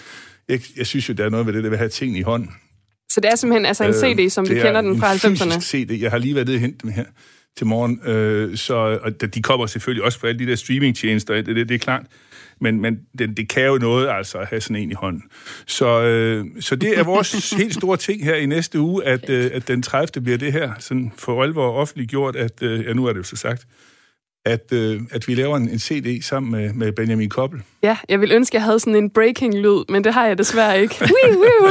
jeg, jeg synes jo, der er noget ved det der at have ting i hånden. Så det er simpelthen altså en CD, som vi Øh, er kender den fra en fysisk 90'erne. CD. Jeg har lige været nede og hentet dem her til morgen, øh, så, og de kommer selvfølgelig også fra alle de der streamingtjenester, det, det, det er klart. Men, men det, det kan jo noget, altså, at have sådan en i hånden. Så, øh, så det er vores helt store ting her i næste uge, at, øh, at den 30. bliver det her sådan for alvor offentliggjort, at, øh, ja, nu er det jo så sagt, at, øh, at vi laver en, en CD sammen med, med Benjamin Koppel. Ja, jeg vil ønske, at jeg havde sådan en breaking-lyd, men det har jeg desværre ikke. Wee, woo.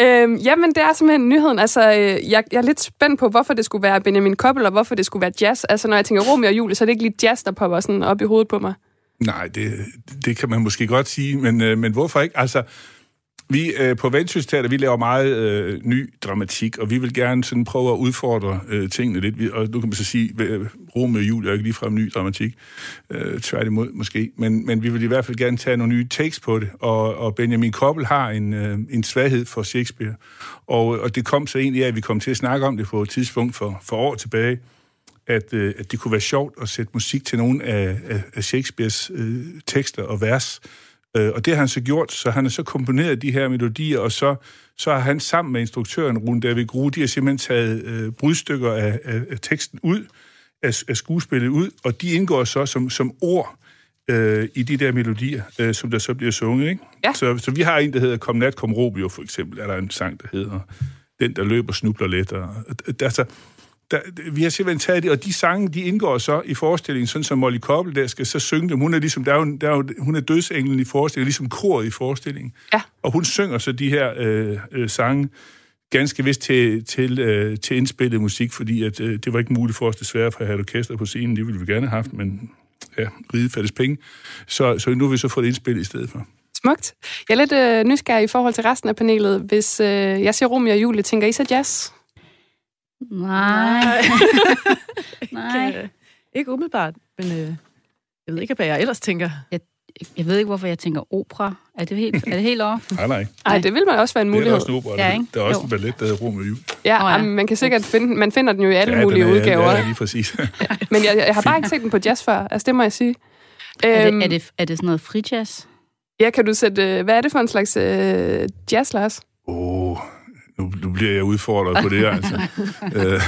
øhm, jamen, det er simpelthen nyheden. Altså, øh, jeg, jeg er lidt spændt på, hvorfor det skulle være Benjamin Koppel, og hvorfor det skulle være jazz. Altså, når jeg tænker Romeo og Julie, så er det ikke lige jazz, der popper sådan op i hovedet på mig. Nej, det, det kan man måske godt sige, men, øh, men hvorfor ikke? Altså, vi øh, på Ventus Teater, vi laver meget øh, ny dramatik, og vi vil gerne sådan prøve at udfordre øh, tingene lidt. Vi, og nu kan man så sige, øh, Romeo og Julie er ikke ligefrem ny dramatik, øh, tværtimod måske, men, men vi vil i hvert fald gerne tage nogle nye takes på det, og, og Benjamin Koppel har en, øh, en svaghed for Shakespeare, og, og det kom så egentlig af, at vi kom til at snakke om det på et tidspunkt for, for år tilbage, at, øh, at det kunne være sjovt at sætte musik til nogle af, af, af Shakespeares øh, tekster og vers. Øh, og det har han så gjort, så han har så komponeret de her melodier, og så, så har han sammen med instruktøren Rune David Grue, de har simpelthen taget øh, brudstykker af, af, af teksten ud, af, af skuespillet ud, og de indgår så som, som ord øh, i de der melodier, øh, som der så bliver sunget. Ikke? Ja. Så, så vi har en, der hedder Kom nat, kom Robio, for eksempel. Er der en sang, der hedder Den, der løber, snubler let. Og, altså, der, vi har simpelthen taget det, og de sange, de indgår så i forestillingen, sådan som Molly Koppel der skal så synge dem. Hun er ligesom, der er jo, der er jo, hun er dødsenglen i forestillingen, ligesom koret i forestillingen. Ja. Og hun synger så de her øh, øh, sange, ganske vist til, til, øh, til indspillet musik, fordi at, øh, det var ikke muligt for os desværre for at have et orkester på scenen. Det ville vi gerne have haft, men ja, ride fattes penge. Så, så nu har vi så fået det indspillet i stedet for. Smukt. Jeg er lidt øh, nysgerrig i forhold til resten af panelet. Hvis øh, jeg siger Romeo og Julie, tænker I så jazz? Nej. Nej. Ikke, ikke umiddelbart, men øh, jeg ved ikke, hvad jeg ellers tænker. Jeg ved ikke, hvorfor jeg tænker opera. Er det helt, er det helt off? Nej, nej. Nej, det vil man også være en Det er der mulighed. også en opera. Ja, ikke? Der er også Jo. en ballet, der hedder Romeo og Julie. Ja, oh, ja. man kan sikkert finde, man finder den jo i alle Ja, mulige den er- udgaver. Ja, lige præcis. Men jeg, jeg har bare ikke set den på jazz før, altså det må jeg sige. Er Øhm, det, er det, er det sådan noget frijazz? Ja, kan du sætte... øh, Hvad er det for en slags øh, jazz, Lars? Åh, oh, nu, nu bliver jeg udfordret på det, altså. Øh,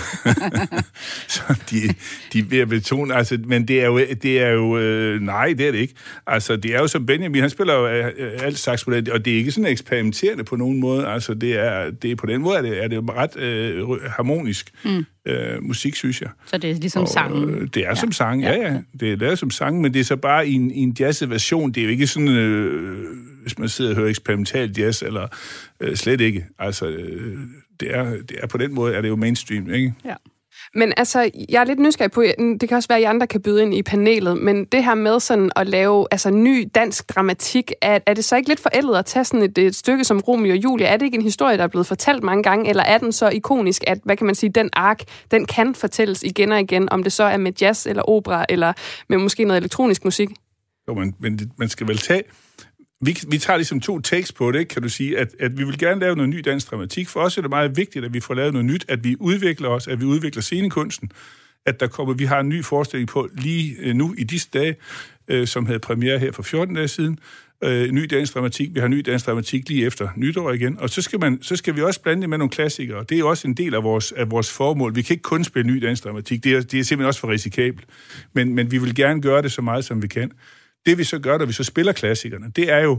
så de, de er ved at betone, altså, men det er jo, det er jo øh, nej, det er det ikke. Altså, det er jo som Benjamin, han spiller jo øh, øh, alt slags på det, og det er ikke sådan eksperimenterende på nogen måde, altså, det er, det er på den måde, er det, er det ret øh, harmonisk mm. Øh, musik, synes jeg. Så det er ligesom sangen. Øh, det er ja. som sang, ja, ja. Det er lavet som sang, men det er så bare i en, i en jazzet version. Det er jo ikke sådan, øh, hvis man sidder og hører eksperimental jazz, eller øh, slet ikke. Altså, øh, det, er, det er på den måde, er det jo mainstream, ikke? Men altså, jeg er lidt nysgerrig på, det kan også være, at I andre kan byde ind i panelet, men det her med sådan at lave altså, ny dansk dramatik, er, er det så ikke lidt forældet at tage sådan et, et stykke som Romeo og Julie? Er det ikke en historie, der er blevet fortalt mange gange, eller er den så ikonisk, at, hvad kan man sige, den ark, den kan fortælles igen og igen, om det så er med jazz eller opera, eller med måske noget elektronisk musik? Jo, men, men man skal vel tage... Vi, vi tager ligesom to takes på det, ikke, kan du sige, at, at vi vil gerne lave noget ny dansk dramatik. For os er det meget vigtigt, at vi får lavet noget nyt, at vi udvikler os, at vi udvikler scenekunsten, at der kommer, vi har en ny forestilling på lige øh, nu i disse dage, øh, som havde premiere her for 14 dage siden, øh, ny dansk dramatik. Vi har ny dansk dramatik lige efter nytår igen. Og så skal, man, så skal vi også blande det med nogle klassikere. Det er også en del af vores, af vores formål. Vi kan ikke kun spille ny dansk dramatik. Det er, det er simpelthen også for risikabelt. Men, men vi vil gerne gøre det så meget, som vi kan. Det vi så gør, når vi så spiller klassikerne, det er jo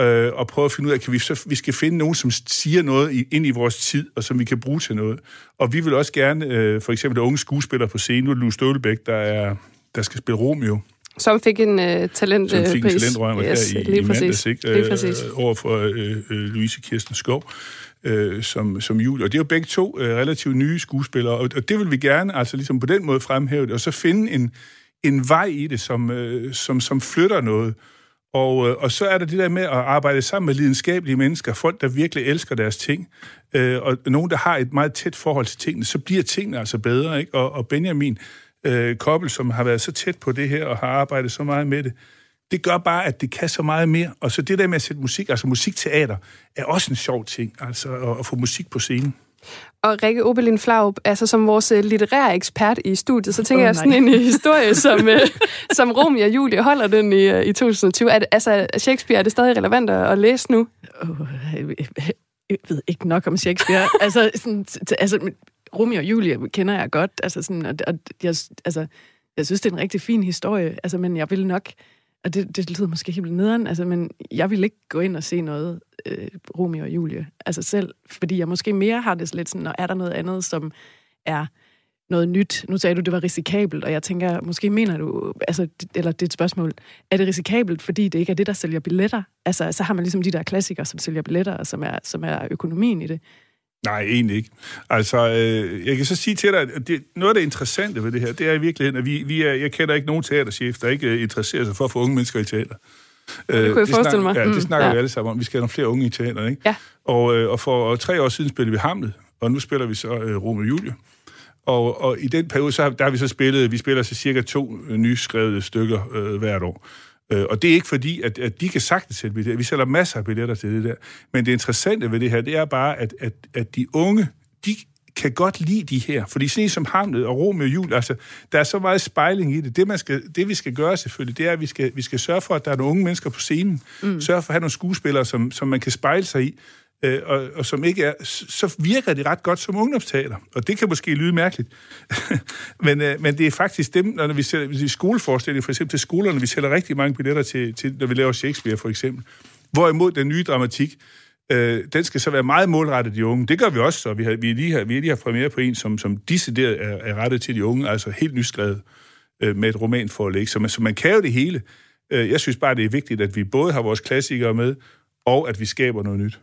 øh, at prøve at finde ud af, kan vi, så, vi skal finde nogen, som siger noget i, ind i vores tid, og som vi kan bruge til noget. Og vi vil også gerne, øh, for eksempel unge skuespillere på scenen, nu er det Lue Stølbæk, der, er, der skal spille Romeo, Som fik en uh, talent som fik en pris. talentrømme yes, her i, lige i præcis. mandags, ikke? Lige præcis. Øh, over for øh, øh, Louise Kirsten Skov øh, som, som Julie. Og det er jo begge to øh, relativt nye skuespillere, og, og det vil vi gerne altså ligesom på den måde fremhæve det, og så finde en, en vej i det, som, øh, som, som flytter noget. Og, øh, og så er der det der med at arbejde sammen med lidenskabelige mennesker, folk, der virkelig elsker deres ting, øh, og nogen, der har et meget tæt forhold til tingene, så bliver tingene altså bedre. Ikke? Og, og Benjamin øh, Koppel, som har været så tæt på det her og har arbejdet så meget med det, det gør bare, at det kan så meget mere. Og så det der med at sætte musik, altså musikteater, er også en sjov ting, altså at, at få musik på scenen. Og Rikke Obelin Flaup, altså som vores øh, litterære ekspert i studiet, så tænker Åh, jeg sådan en øh, historie, som, øh, som Romeo og Julie holder den i, i 2020. Er det, altså, Shakespeare, er det stadig relevant at, at læse nu? Oh, jeg, ved ikke nok om Shakespeare. altså, sådan, altså, Romeo og Julie kender jeg godt, altså, sådan, og, og jeg, altså, jeg synes, det er en rigtig fin historie, altså, men jeg vil nok, og det, det lyder måske helt nederen, altså, men jeg vil ikke gå ind og se noget øh, Romeo og Julie, altså selv, fordi jeg måske mere har det lidt sådan, og er der noget andet, som er noget nyt. Nu sagde du, det var risikabelt, og jeg tænker, måske mener du, altså, eller det er et spørgsmål, er det risikabelt, fordi det ikke er det, der sælger billetter? Altså, så har man ligesom de der klassikere, som sælger billetter, og som er, som er økonomien i det. Nej, egentlig ikke. Altså, øh, jeg kan så sige til dig, at det, noget af det interessante ved det her, det er i virkeligheden, at vi, vi er, jeg kender ikke nogen teaterchef, der ikke øh, interesserer sig for at få unge mennesker i teater. Øh, det kunne jeg forestille mig. Ja, det Mm, snakker ja. vi alle sammen om. Vi skal have nogle flere unge i teater, ikke? Ja. Og, øh, og for tre år siden spillede vi Hamlet, og nu spiller vi så øh, Romeo og Julie. Og, og i den periode, så har, der har vi så spillet, vi spiller så cirka to øh, nyskrevede stykker øh, hvert år. Øh, og det er ikke fordi, at, at de kan sagtens sælge billetter. Vi sælger masser af billetter til det der. Men det interessante ved det her, det er bare, at, at, at de unge, de kan godt lide de her. Fordi sådan som Hamlet og Romeo og Jul, altså, der er så meget spejling i det. Det, man skal, det vi skal gøre selvfølgelig, det er, at vi skal, vi skal sørge for, at der er nogle unge mennesker på scenen. Mm. Sørge for at have nogle skuespillere, som, som man kan spejle sig i. Øh, og, og som ikke er, så virker det ret godt som ungdomsteater. Og det kan måske lyde mærkeligt. men, øh, men det er faktisk dem, når vi sælger hvis vi for eksempel til skolerne, vi sælger rigtig mange billetter til, til, når vi laver Shakespeare for eksempel. Hvorimod den nye dramatik, øh, den skal så være meget målrettet de unge. Det gør vi også, så vi har, vi lige har, vi har lige har premiere på en, som, som decideret er, er rettet til de unge, altså helt nyskrevet øh, med et romanforlæg. Så man, så man kan jo det hele. Øh, jeg synes bare, det er vigtigt, at vi både har vores klassikere med, og at vi skaber noget nyt.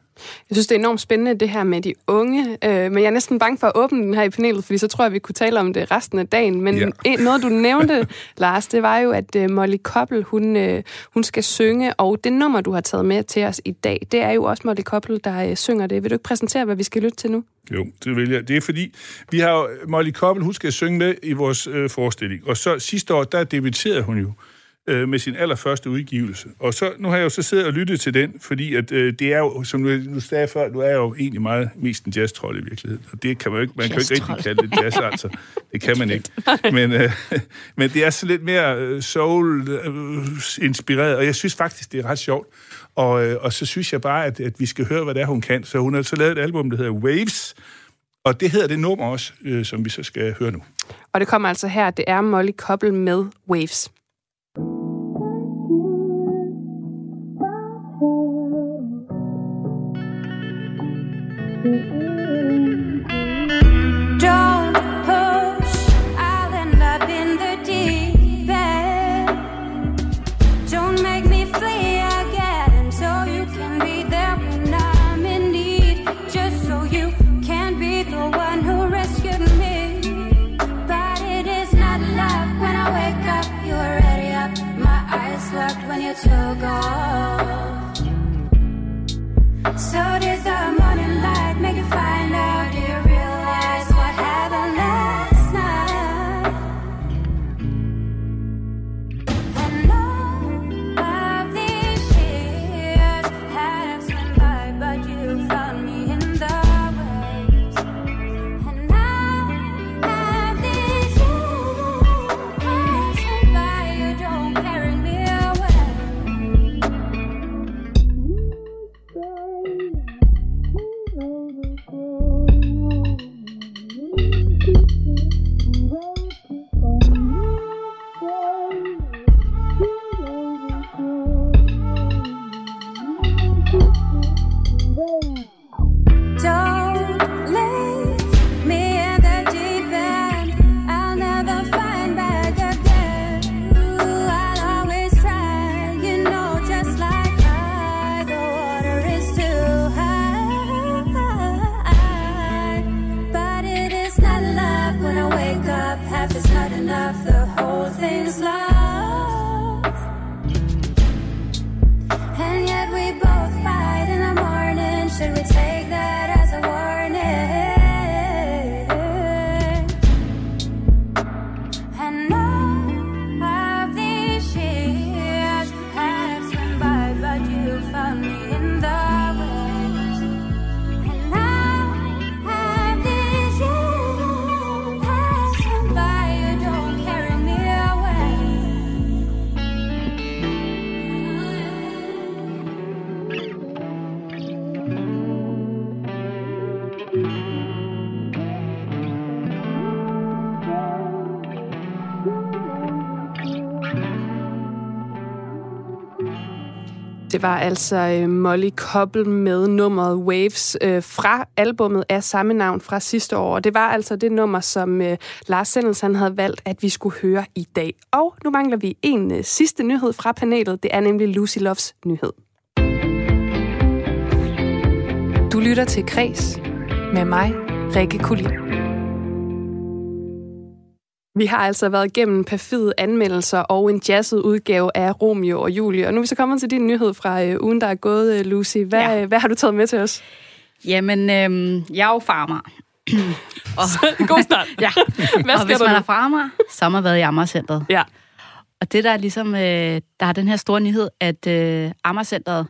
Jeg synes, det er enormt spændende, det her med de unge. Øh, men jeg er næsten bange for at åbne den her i panelet, fordi så tror jeg, vi kunne tale om det resten af dagen. Men Ja. ja. noget, du nævnte, Lars, det var jo, at øh, Molly Koppel, hun, øh, hun skal synge. Og det nummer, du har taget med til os i dag, det er jo også Molly Koppel, der øh, synger det. Vil du ikke præsentere, hvad vi skal lytte til nu? Jo, det vil jeg. Det er fordi, vi har jo, Molly Koppel, hun skal synge med i vores øh, forestilling. Og så sidste år, der debuterede hun jo øh, med sin allerførste udgivelse. Og så, nu har jeg jo så siddet og lyttet til den, fordi at, øh, det er jo, som du, du sagde før, du er jo egentlig meget mest en jazz-trold i virkeligheden. Og det kan man jo ikke, man kan jo ikke rigtig kalde det jazz, altså. Det kan man ikke. Men, øh, men det er så lidt mere øh, soul-inspireret, og jeg synes faktisk, det er ret sjovt. Og, øh, og så synes jeg bare, at, at vi skal høre, hvad det er, hun kan. Så hun har så lavet et album, der hedder Waves, og det hedder det nummer også, øh, som vi så skal høre nu. Og det kommer altså her, det er Molly Koppel med Waves. When I'm in need. Just so you can be the one who rescued me. But it is not love when I wake up. You're already up. My eyes locked when you took off. So var altså øh, Molly Koppel med nummeret Waves øh, fra albummet af samme navn fra sidste år. Og det var altså det nummer, som øh, Lars Sendels han havde valgt, at vi skulle høre i dag. Og nu mangler vi en øh, sidste nyhed fra panelet. Det er nemlig Lucy Loves nyhed. Du lytter til Kres med mig, Rikke Kulin. Vi har altså været igennem perfide anmeldelser og en jazzet udgave af Romeo og Julie. Og nu er vi så kommet til din nyhed fra øh, ugen, der er gået, øh, Lucy. Hvad, Ja. ja. hvad har du taget med til os? Jamen, øhm, jeg er jo farmer. og, God start. ja. Hvad og hvis du man nu? er farmer, så har man været i Amagercentret. Ja. Og det der er ligesom, øh, der er den her store nyhed, at øh, Amagercentret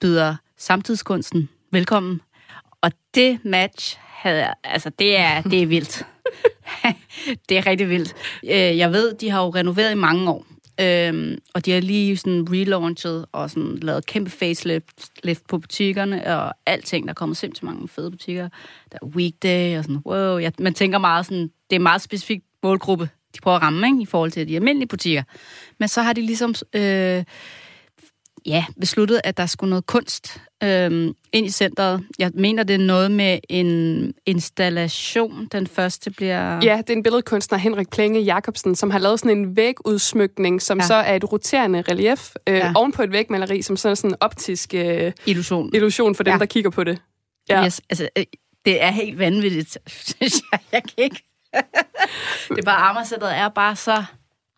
byder samtidskunsten velkommen. Og det match, havde, altså det er, det er vildt. det er rigtig vildt. Øh, jeg ved, de har jo renoveret i mange år. Øhm, og de har lige sådan relaunchet og sådan lavet kæmpe facelift lift på butikkerne og alting. Der kommer simpelthen mange fede butikker. Der er weekday og sådan, wow. Jeg, man tænker meget sådan, det er en meget specifik målgruppe, de prøver at ramme ikke, i forhold til de almindelige butikker. Men så har de ligesom øh, ja, besluttet, at der skulle noget kunst øh, ind i centret. Jeg mener, det er noget med en installation. Den første bliver... Ja, det er en billedkunstner, Henrik Plenge Jacobsen, som har lavet sådan en vægudsmykning, som ja. Så er et roterende relief øh, ja. Ja. oven på et vægmaleri, som sådan er sådan en optisk øh, Illusion. illusion for dem, ja. Der kigger på det. Ja. Yes, altså, øh, det er helt vanvittigt, synes jeg. Jeg kan ikke... det er bare, Amagercentret er bare så...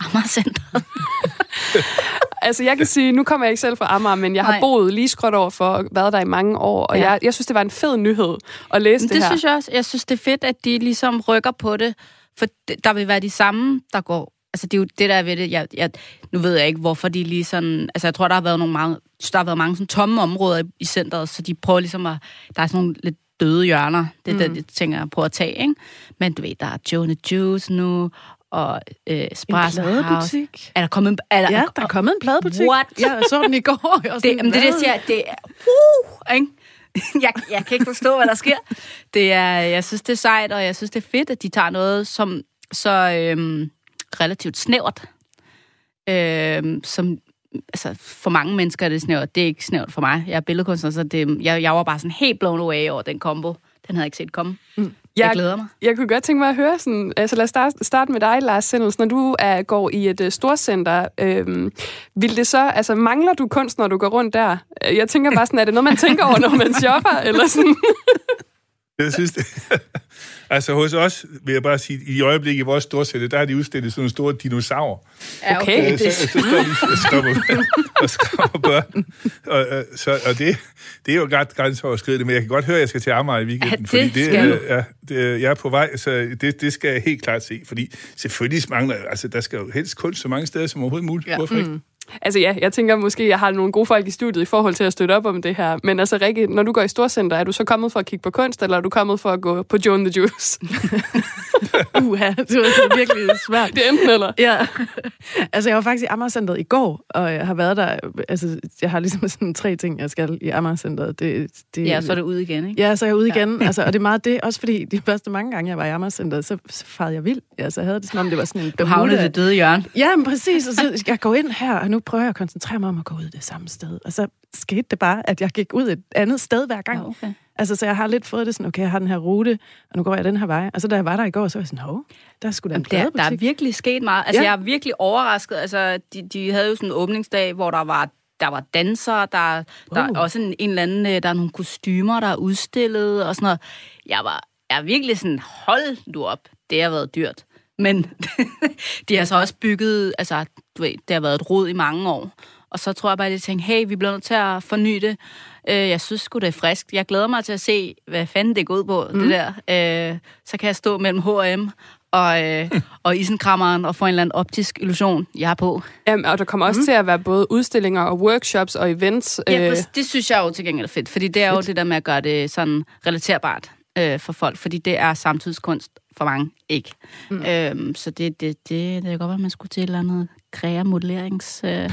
Amagercentret. Altså, jeg kan sige, nu kommer jeg ikke selv fra Amager, men jeg har Nej. boet lige skråt over for og været der i mange år, og ja. Jeg, jeg synes, det var en fed nyhed at læse Men det, det her. synes jeg også. Jeg synes, det er fedt, at de ligesom rykker på det, for der vil være de samme, der går... Altså, det er jo det, der er ved det. Jeg, jeg, nu ved jeg ikke, hvorfor de lige sådan... Altså, jeg tror, der har været nogle mange, der har været mange sådan tomme områder i, i centret, så de prøver ligesom at... Der er sådan nogle lidt døde hjørner. Det er mm. det, jeg tænker på at tage, ikke? Men du ved, der er the Juice nu, og øh, En Espresso House. Er der kommet... Er der, Ja, der er kommet en pladebutik. What? Jeg så den i går. Jeg Det, sådan, jamen, det er det, jeg siger. Det er... Uh, ikke? jeg, jeg kan ikke forstå, hvad der sker. Det er, jeg synes, det er sejt, og jeg synes, det er fedt, at de tager noget som så øhm, relativt snævert. Øhm, som, altså, for mange mennesker er det snævert. Det er ikke snævert for mig. Jeg er billedkunstner, så det, jeg, jeg var bare sådan helt blown away over den kombo. Den havde jeg ikke set komme. Mm. Jeg, jeg glæder mig. Jeg kunne godt tænke mig at høre sådan, altså lad os starte, starte med dig, Lars Sendels. Når du er, går i et uh, storcenter, øhm, vil det så, altså mangler du kunst, når du går rundt der? Jeg tænker bare sådan, er det noget, man tænker over, når man shopper, eller sådan? Jeg synes, det, altså hos os, vil jeg bare sige, i øjeblikket i vores storsætte, der har de udstillet sådan nogle store dinosaurer. Ja, Okay. Øh, så, så står de og skræmmer, og skræmmer børn. Og, så, og det, det er jo ret grænseoverskridende, men jeg kan godt høre, at jeg skal til Amager i weekenden, Ja, det fordi det, skal ja, det, jeg er på vej, så det, det skal jeg helt klart se, fordi selvfølgelig mangler, altså der skal jo helst kunst så mange steder som overhovedet muligt. Ja. Hvorfor ikke? Altså ja, jeg tænker måske, jeg har nogle gode folk i studiet i forhold til at støtte op om det her. Men altså Rikke, når du går i storcenter, er du så kommet for at kigge på kunst, eller er du kommet for at gå på Joe and the Juice? Uha, det var virkelig svært. det er enten eller. Ja. altså, jeg var faktisk i Amagercenteret i går, og jeg har været der... Altså, jeg har ligesom sådan tre ting, jeg skal i Amagercenteret. Det, det, Ja, så er det ude igen, ikke? Ja, så er jeg ude igen. Altså, og det er meget det, også fordi de første mange gange, jeg var i Amagercenteret, så, så farede jeg vild. Altså, jeg havde det som om, det var sådan en Du havnede det døde hjørne. Ja, men præcis. Og så, jeg går ind her, og nu prøver jeg at koncentrere mig om at gå ud det samme sted. Og så skete det bare, at jeg gik ud et andet sted hver gang. Ja, okay. Altså, så jeg har lidt fået det sådan, okay, jeg har den her rute, og nu går jeg den her vej. Og så da jeg var der i går, så var jeg sådan, hov, der skulle da en Der, der er virkelig sket meget. Altså, Ja. ja. jeg er virkelig overrasket. Altså, de, de havde jo sådan en åbningsdag, hvor der var der var dansere, der, der er Uh. også en, en eller anden, øh, der er nogle kostymer, der er udstillet og sådan noget. Jeg var jeg er virkelig sådan, hold du op, det har været dyrt. Men de har så også bygget, altså, du ved, det har været et rod i mange år. Og så tror jeg bare, at de tænkte, hey, vi bliver nødt til at forny det. Øh, jeg synes sgu, det er frisk. Jeg glæder mig til at se, hvad fanden det går ud på, mm. det der. Øh, så kan jeg stå mellem H&M og, øh, og isenkrammeren og få en eller anden optisk illusion, jeg er på. Jamen, og der kommer også mm. til at være både udstillinger og workshops og events. Ja, øh, præcis. det synes jeg jo til gengæld er fedt, fordi det er jo det der med at gøre det sådan relaterbart øh, for folk, fordi det er samtidskunst for mange ikke. Mm. Øhm, så det, det, det, det kan godt være, at man skulle til et eller andet krære modellerings øh,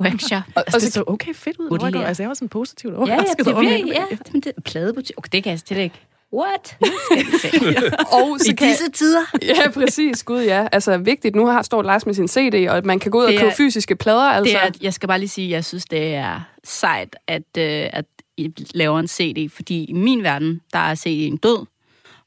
workshop. Og, altså, det så okay fedt ud. Modellere. Altså, jeg var sådan positivt Ja, ja, overrasket det bliver, min- ja. Men det, pladebutik. Okay, det kan jeg slet ikke. What? og I så kan, disse tider? Ja, præcis. Gud, ja. Altså, vigtigt. Nu har står Lars med sin CD, og at man kan gå ud og er- købe fysiske plader. Altså. Det er, jeg skal bare lige sige, at jeg synes, det er sejt, at, øh, at I laver en CD, fordi i min verden, der er CD'en død,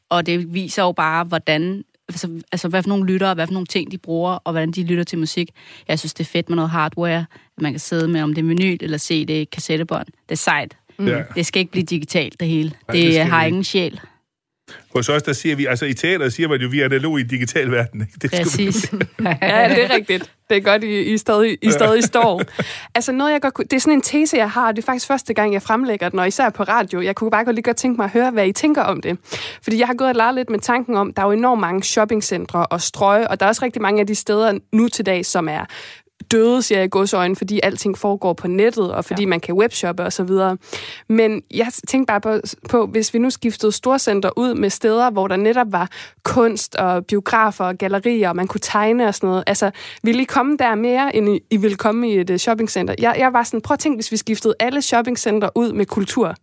og det viser jo bare, hvordan altså, altså hvad for nogle lyttere, hvad for nogle ting de bruger, og hvordan de lytter til musik. Jeg synes, det er fedt med noget hardware, at man kan sidde med, om det er vinyl eller CD, kassettebånd. Det er sejt. Ja. Det skal ikke blive digitalt, det hele. Nej, det, det har ingen sjæl. Hos os, der siger vi, altså i teater siger man jo, vi er analog i en digital verden. Ikke? Det Præcis. Ja, det er rigtigt. Det er godt, I, I, stadig, I stadig står. Altså noget, jeg godt kunne, det er sådan en tese, jeg har, og det er faktisk første gang, jeg fremlægger den, og især på radio. Jeg kunne bare godt lige godt tænke mig at høre, hvad I tænker om det. Fordi jeg har gået og leget lidt med tanken om, der er jo enormt mange shoppingcentre og strøge, og der er også rigtig mange af de steder nu til dag, som er døde, siger jeg i godsøjne, fordi alting foregår på nettet, og fordi ja. man kan webshoppe og så videre. Men jeg tænkte bare på, på, hvis vi nu skiftede storcenter ud med steder, hvor der netop var kunst og biografer og gallerier, og man kunne tegne og sådan noget. Altså, ville I komme der mere, end I, I ville komme i et uh, shoppingcenter? Jeg, jeg var sådan, prøv at tænke, hvis vi skiftede alle shoppingcenter ud med kultur.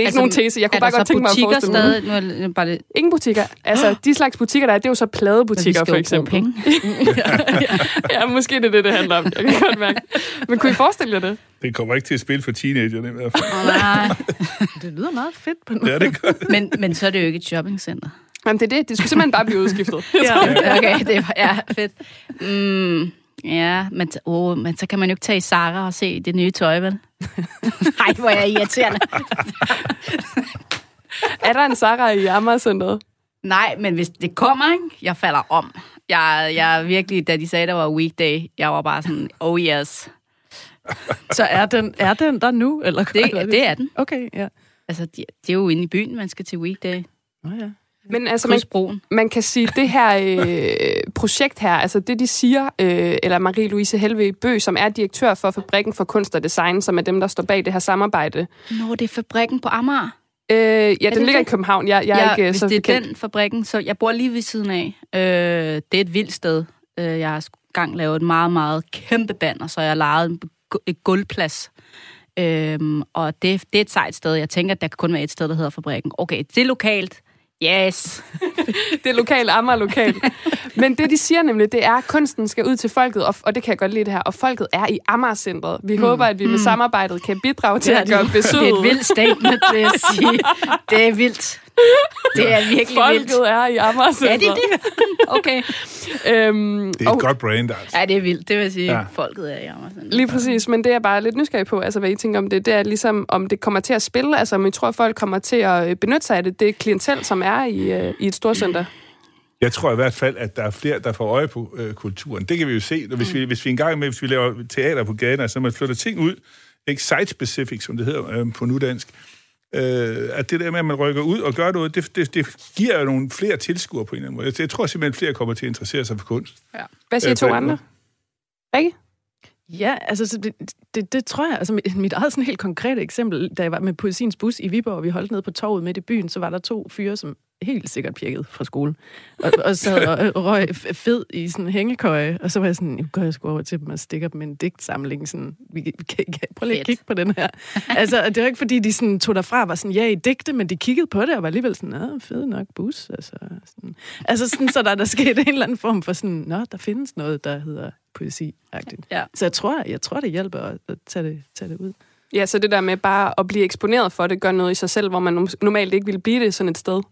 Det er altså, ikke nogen tese. Jeg kunne bare godt tænke mig at forestille mig. stadig? Nu er det bare lidt, Ingen butikker. Altså, de slags butikker, der er, det er jo så pladebutikker, for eksempel. jo bruge penge. ja, måske det er det, det handler om. Jeg kan godt mærke. Men kunne I forestille jer det? Det kommer ikke til at spille for teenagerne i hvert fald. Åh, nej. Det lyder meget fedt på Det er det godt. Men, men så er det jo ikke et shoppingcenter. Jamen, det er det. Det skulle simpelthen bare blive udskiftet. Ja. Okay, det var ja, fedt. Mm, ja, men, oh, men så kan man jo ikke tage i Zara og se det nye tøj, vel? Nej, hvor er jeg irriterende. er der en Sarah i Amagercenteret? Nej, men hvis det kommer, ikke? Jeg falder om. Jeg, jeg virkelig, da de sagde, der var weekday, jeg var bare sådan, oh yes. Så er den, er den der nu? Eller Det, det er den. Okay, ja. Altså, det, det er jo inde i byen, man skal til weekday. Nå, ja. Men altså, man, man kan sige, det her øh, projekt her, altså det de siger, øh, eller Marie-Louise Helve Bø, som er direktør for Fabrikken for Kunst og Design, som er dem, der står bag det her samarbejde. Nå, det er fabrikken på Amager. Øh, ja, den det ligger i det? København. Jeg, jeg er ja, ikke øh, hvis så det er bekendt. den fabrikken, så jeg bor lige ved siden af. Øh, det er et vildt sted. Øh, jeg har gang lavet et meget, meget kæmpe banner, så jeg gu- et gulvplads. Øhm, og det, det er et sejt sted. Jeg tænker, at der kan kun være et sted, der hedder fabrikken. Okay, det er lokalt. Yes. Det er lokalt, Amager lokalt. Men det, de siger nemlig, det er, at kunsten skal ud til folket, og, og det kan jeg godt lide det her, og folket er i Amager-centret. Vi mm. håber, at vi med samarbejdet kan bidrage til at gøre besøget. Det er et vildt statement, vil jeg sige. Det er vildt. Det er virkelig Folket vildt. er i Amager-centret. Ja, det er det. Okay. Øhm, Det er og- et godt brand, altså. Ja, det er vildt. Det vil sige. Ja. Folket er i Amager. Lige præcis, men det er bare lidt nysgerrig på, altså hvad I tænker om det, det er ligesom, om det kommer til at spille, altså om I tror, at folk kommer til at øh, benytte sig af det, det klientel, som er i, øh, i et storcenter. Jeg tror i hvert fald, at der er flere, der får øje på øh, kulturen. Det kan vi jo se, når hvis, vi, hvis vi engang med, hvis vi laver teater på gaden, altså man flytter ting ud, ikke site-specific, som det hedder øh, på nudansk, øh, at det der med, at man rykker ud og gør noget, det, det, det giver jo nogle flere tilskuere på en eller anden måde. Jeg, jeg tror simpelthen, flere kommer til at interessere sig for kunst. Hvad siger Øh, to andre? Rikke? Ja, altså så det, det, det tror jeg, altså mit, mit eget sådan helt konkrete eksempel, da jeg var med poesiens bus i Viborg, og vi holdt ned på torvet midt i byen, så var der to fyre, som helt sikkert pjekkede fra skole, og, og sad og røg fed i sådan en hængekøje, og så var jeg sådan, nu går jeg sgu over til dem og stikker dem med en digtsamling, sådan, vi, vi kan, kan, prøv lige at kigge på den her. altså, det var ikke fordi, de sådan tog derfra og var sådan, ja, i digte, men de kiggede på det, og var alligevel sådan, ja, fed nok bus, altså, sådan. altså sådan, så der, der skete en eller anden form for sådan, nå, der findes noget, der hedder poesi -agtigt. Ja. Så jeg tror, jeg tror, det hjælper at, at tage, det, tage det ud. Ja, så det der med bare at blive eksponeret for det, gør noget i sig selv, hvor man normalt ikke ville blive det sådan et sted.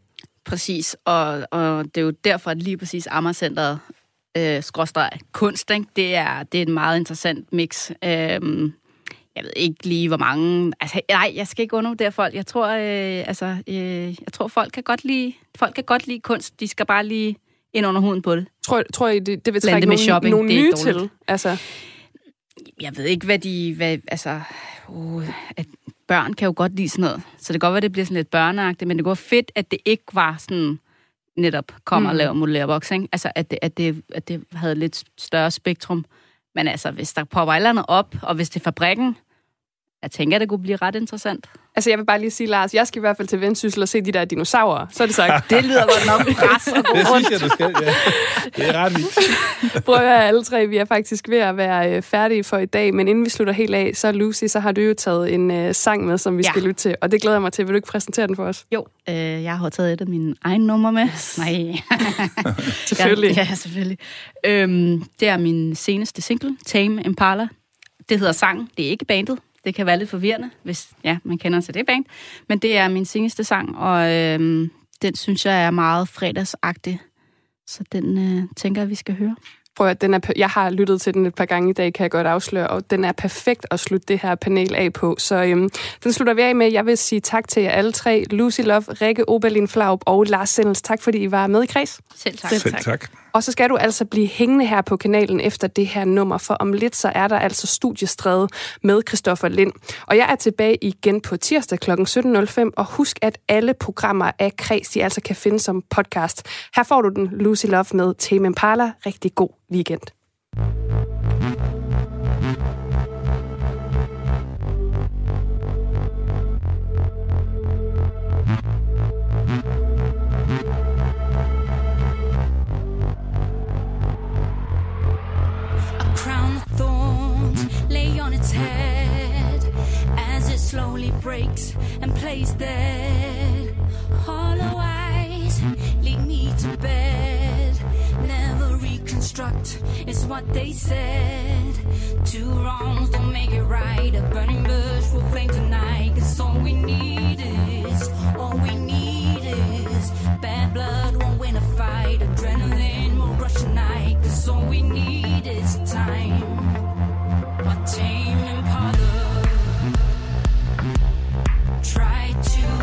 Præcis, og, og det er jo derfor, at lige præcis Amagercenteret, øh, skråstreg kunst, ikke? Det, er, det er et meget interessant mix. Øhm, jeg ved ikke lige, hvor mange... Altså, nej, jeg skal ikke undervurdere folk. Jeg tror, øh, altså, øh, jeg tror folk kan godt lide, folk kan godt lide kunst. De skal bare lige ind under huden på det. Tror, tror I, det, det vil trække nogle, shopping, nogle nye til? Altså, Jeg ved ikke, hvad de... Hvad, altså, uh, at børn kan jo godt lide sådan noget. Så det kan godt være, det bliver sådan lidt børneagtigt, men det går fedt, at det ikke var sådan netop kommer mm. og laver modellerboks, ikke? Altså, at det, at, det, at det havde lidt større spektrum. Men altså, hvis der popper et eller andet op, og hvis det er fabrikken, jeg tænker, at det kunne blive ret interessant. Altså, jeg vil bare lige sige, Lars, jeg skal i hvert fald til Vendsyssel og se de der dinosaurer. Så er det sagt. Det lyder godt nok græs og Det synes jeg, du skal, ja. Det er ret vildt. Prøv at høre, alle tre, vi er faktisk ved at være øh, færdige for i dag, men inden vi slutter helt af, så Lucy, så har du jo taget en øh, sang med, som vi Ja. skal lytte til, og det glæder jeg mig til. Vil du ikke præsentere den for os? Jo, øh, jeg har taget et af mine egne numre med. Nej. Selvfølgelig. Ja, ja selvfølgelig. Øhm, det er min seneste single, Tame Impala. Det hedder sang, det er ikke bandet. Det kan være lidt forvirrende, hvis ja, man kender til det band. Men det er min seneste sang, og øhm, den synes jeg er meget fredagsagtig. Så den øh, tænker jeg, vi skal høre. Prøv at den er, jeg har lyttet til den et par gange i dag, kan jeg godt afsløre, og den er perfekt at slutte det her panel af på. Så øhm, den slutter vi af med. Jeg vil sige tak til jer alle tre. Lucy Love, Rikke Oberlin Flaub og Lars Sendels. Tak fordi I var med i kreds. Selv tak. Selv tak. Og så skal du altså blive hængende her på kanalen efter det her nummer, for om lidt så er der altså studiestræde med Christoffer Lind. Og jeg er tilbage igen på tirsdag kl. 17.05, og husk, at alle programmer af Kreds, de altså kan findes som podcast. Her får du den Lucy Love med Tame Impala. Rigtig god weekend. Slowly breaks and plays dead. Hollow eyes lead me to bed. Never reconstruct is what they said. Two wrongs don't make it right. A burning bush will flame tonight. Cause all we need is, all we need is bad blood won't win a fight. Adrenaline will rush tonight. Cause all we need is time.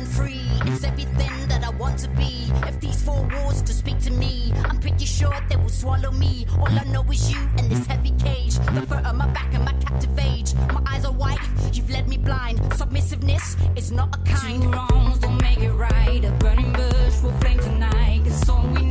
born free. It's everything that I want to be. If these four walls could speak to me, I'm pretty sure they will swallow me. All I know is you and this heavy cage. The fur on my back and my captive age. My eyes are white, you've led me blind. Submissiveness is not a kind. Two wrongs don't make it right. A burning bush will flame tonight. It's all we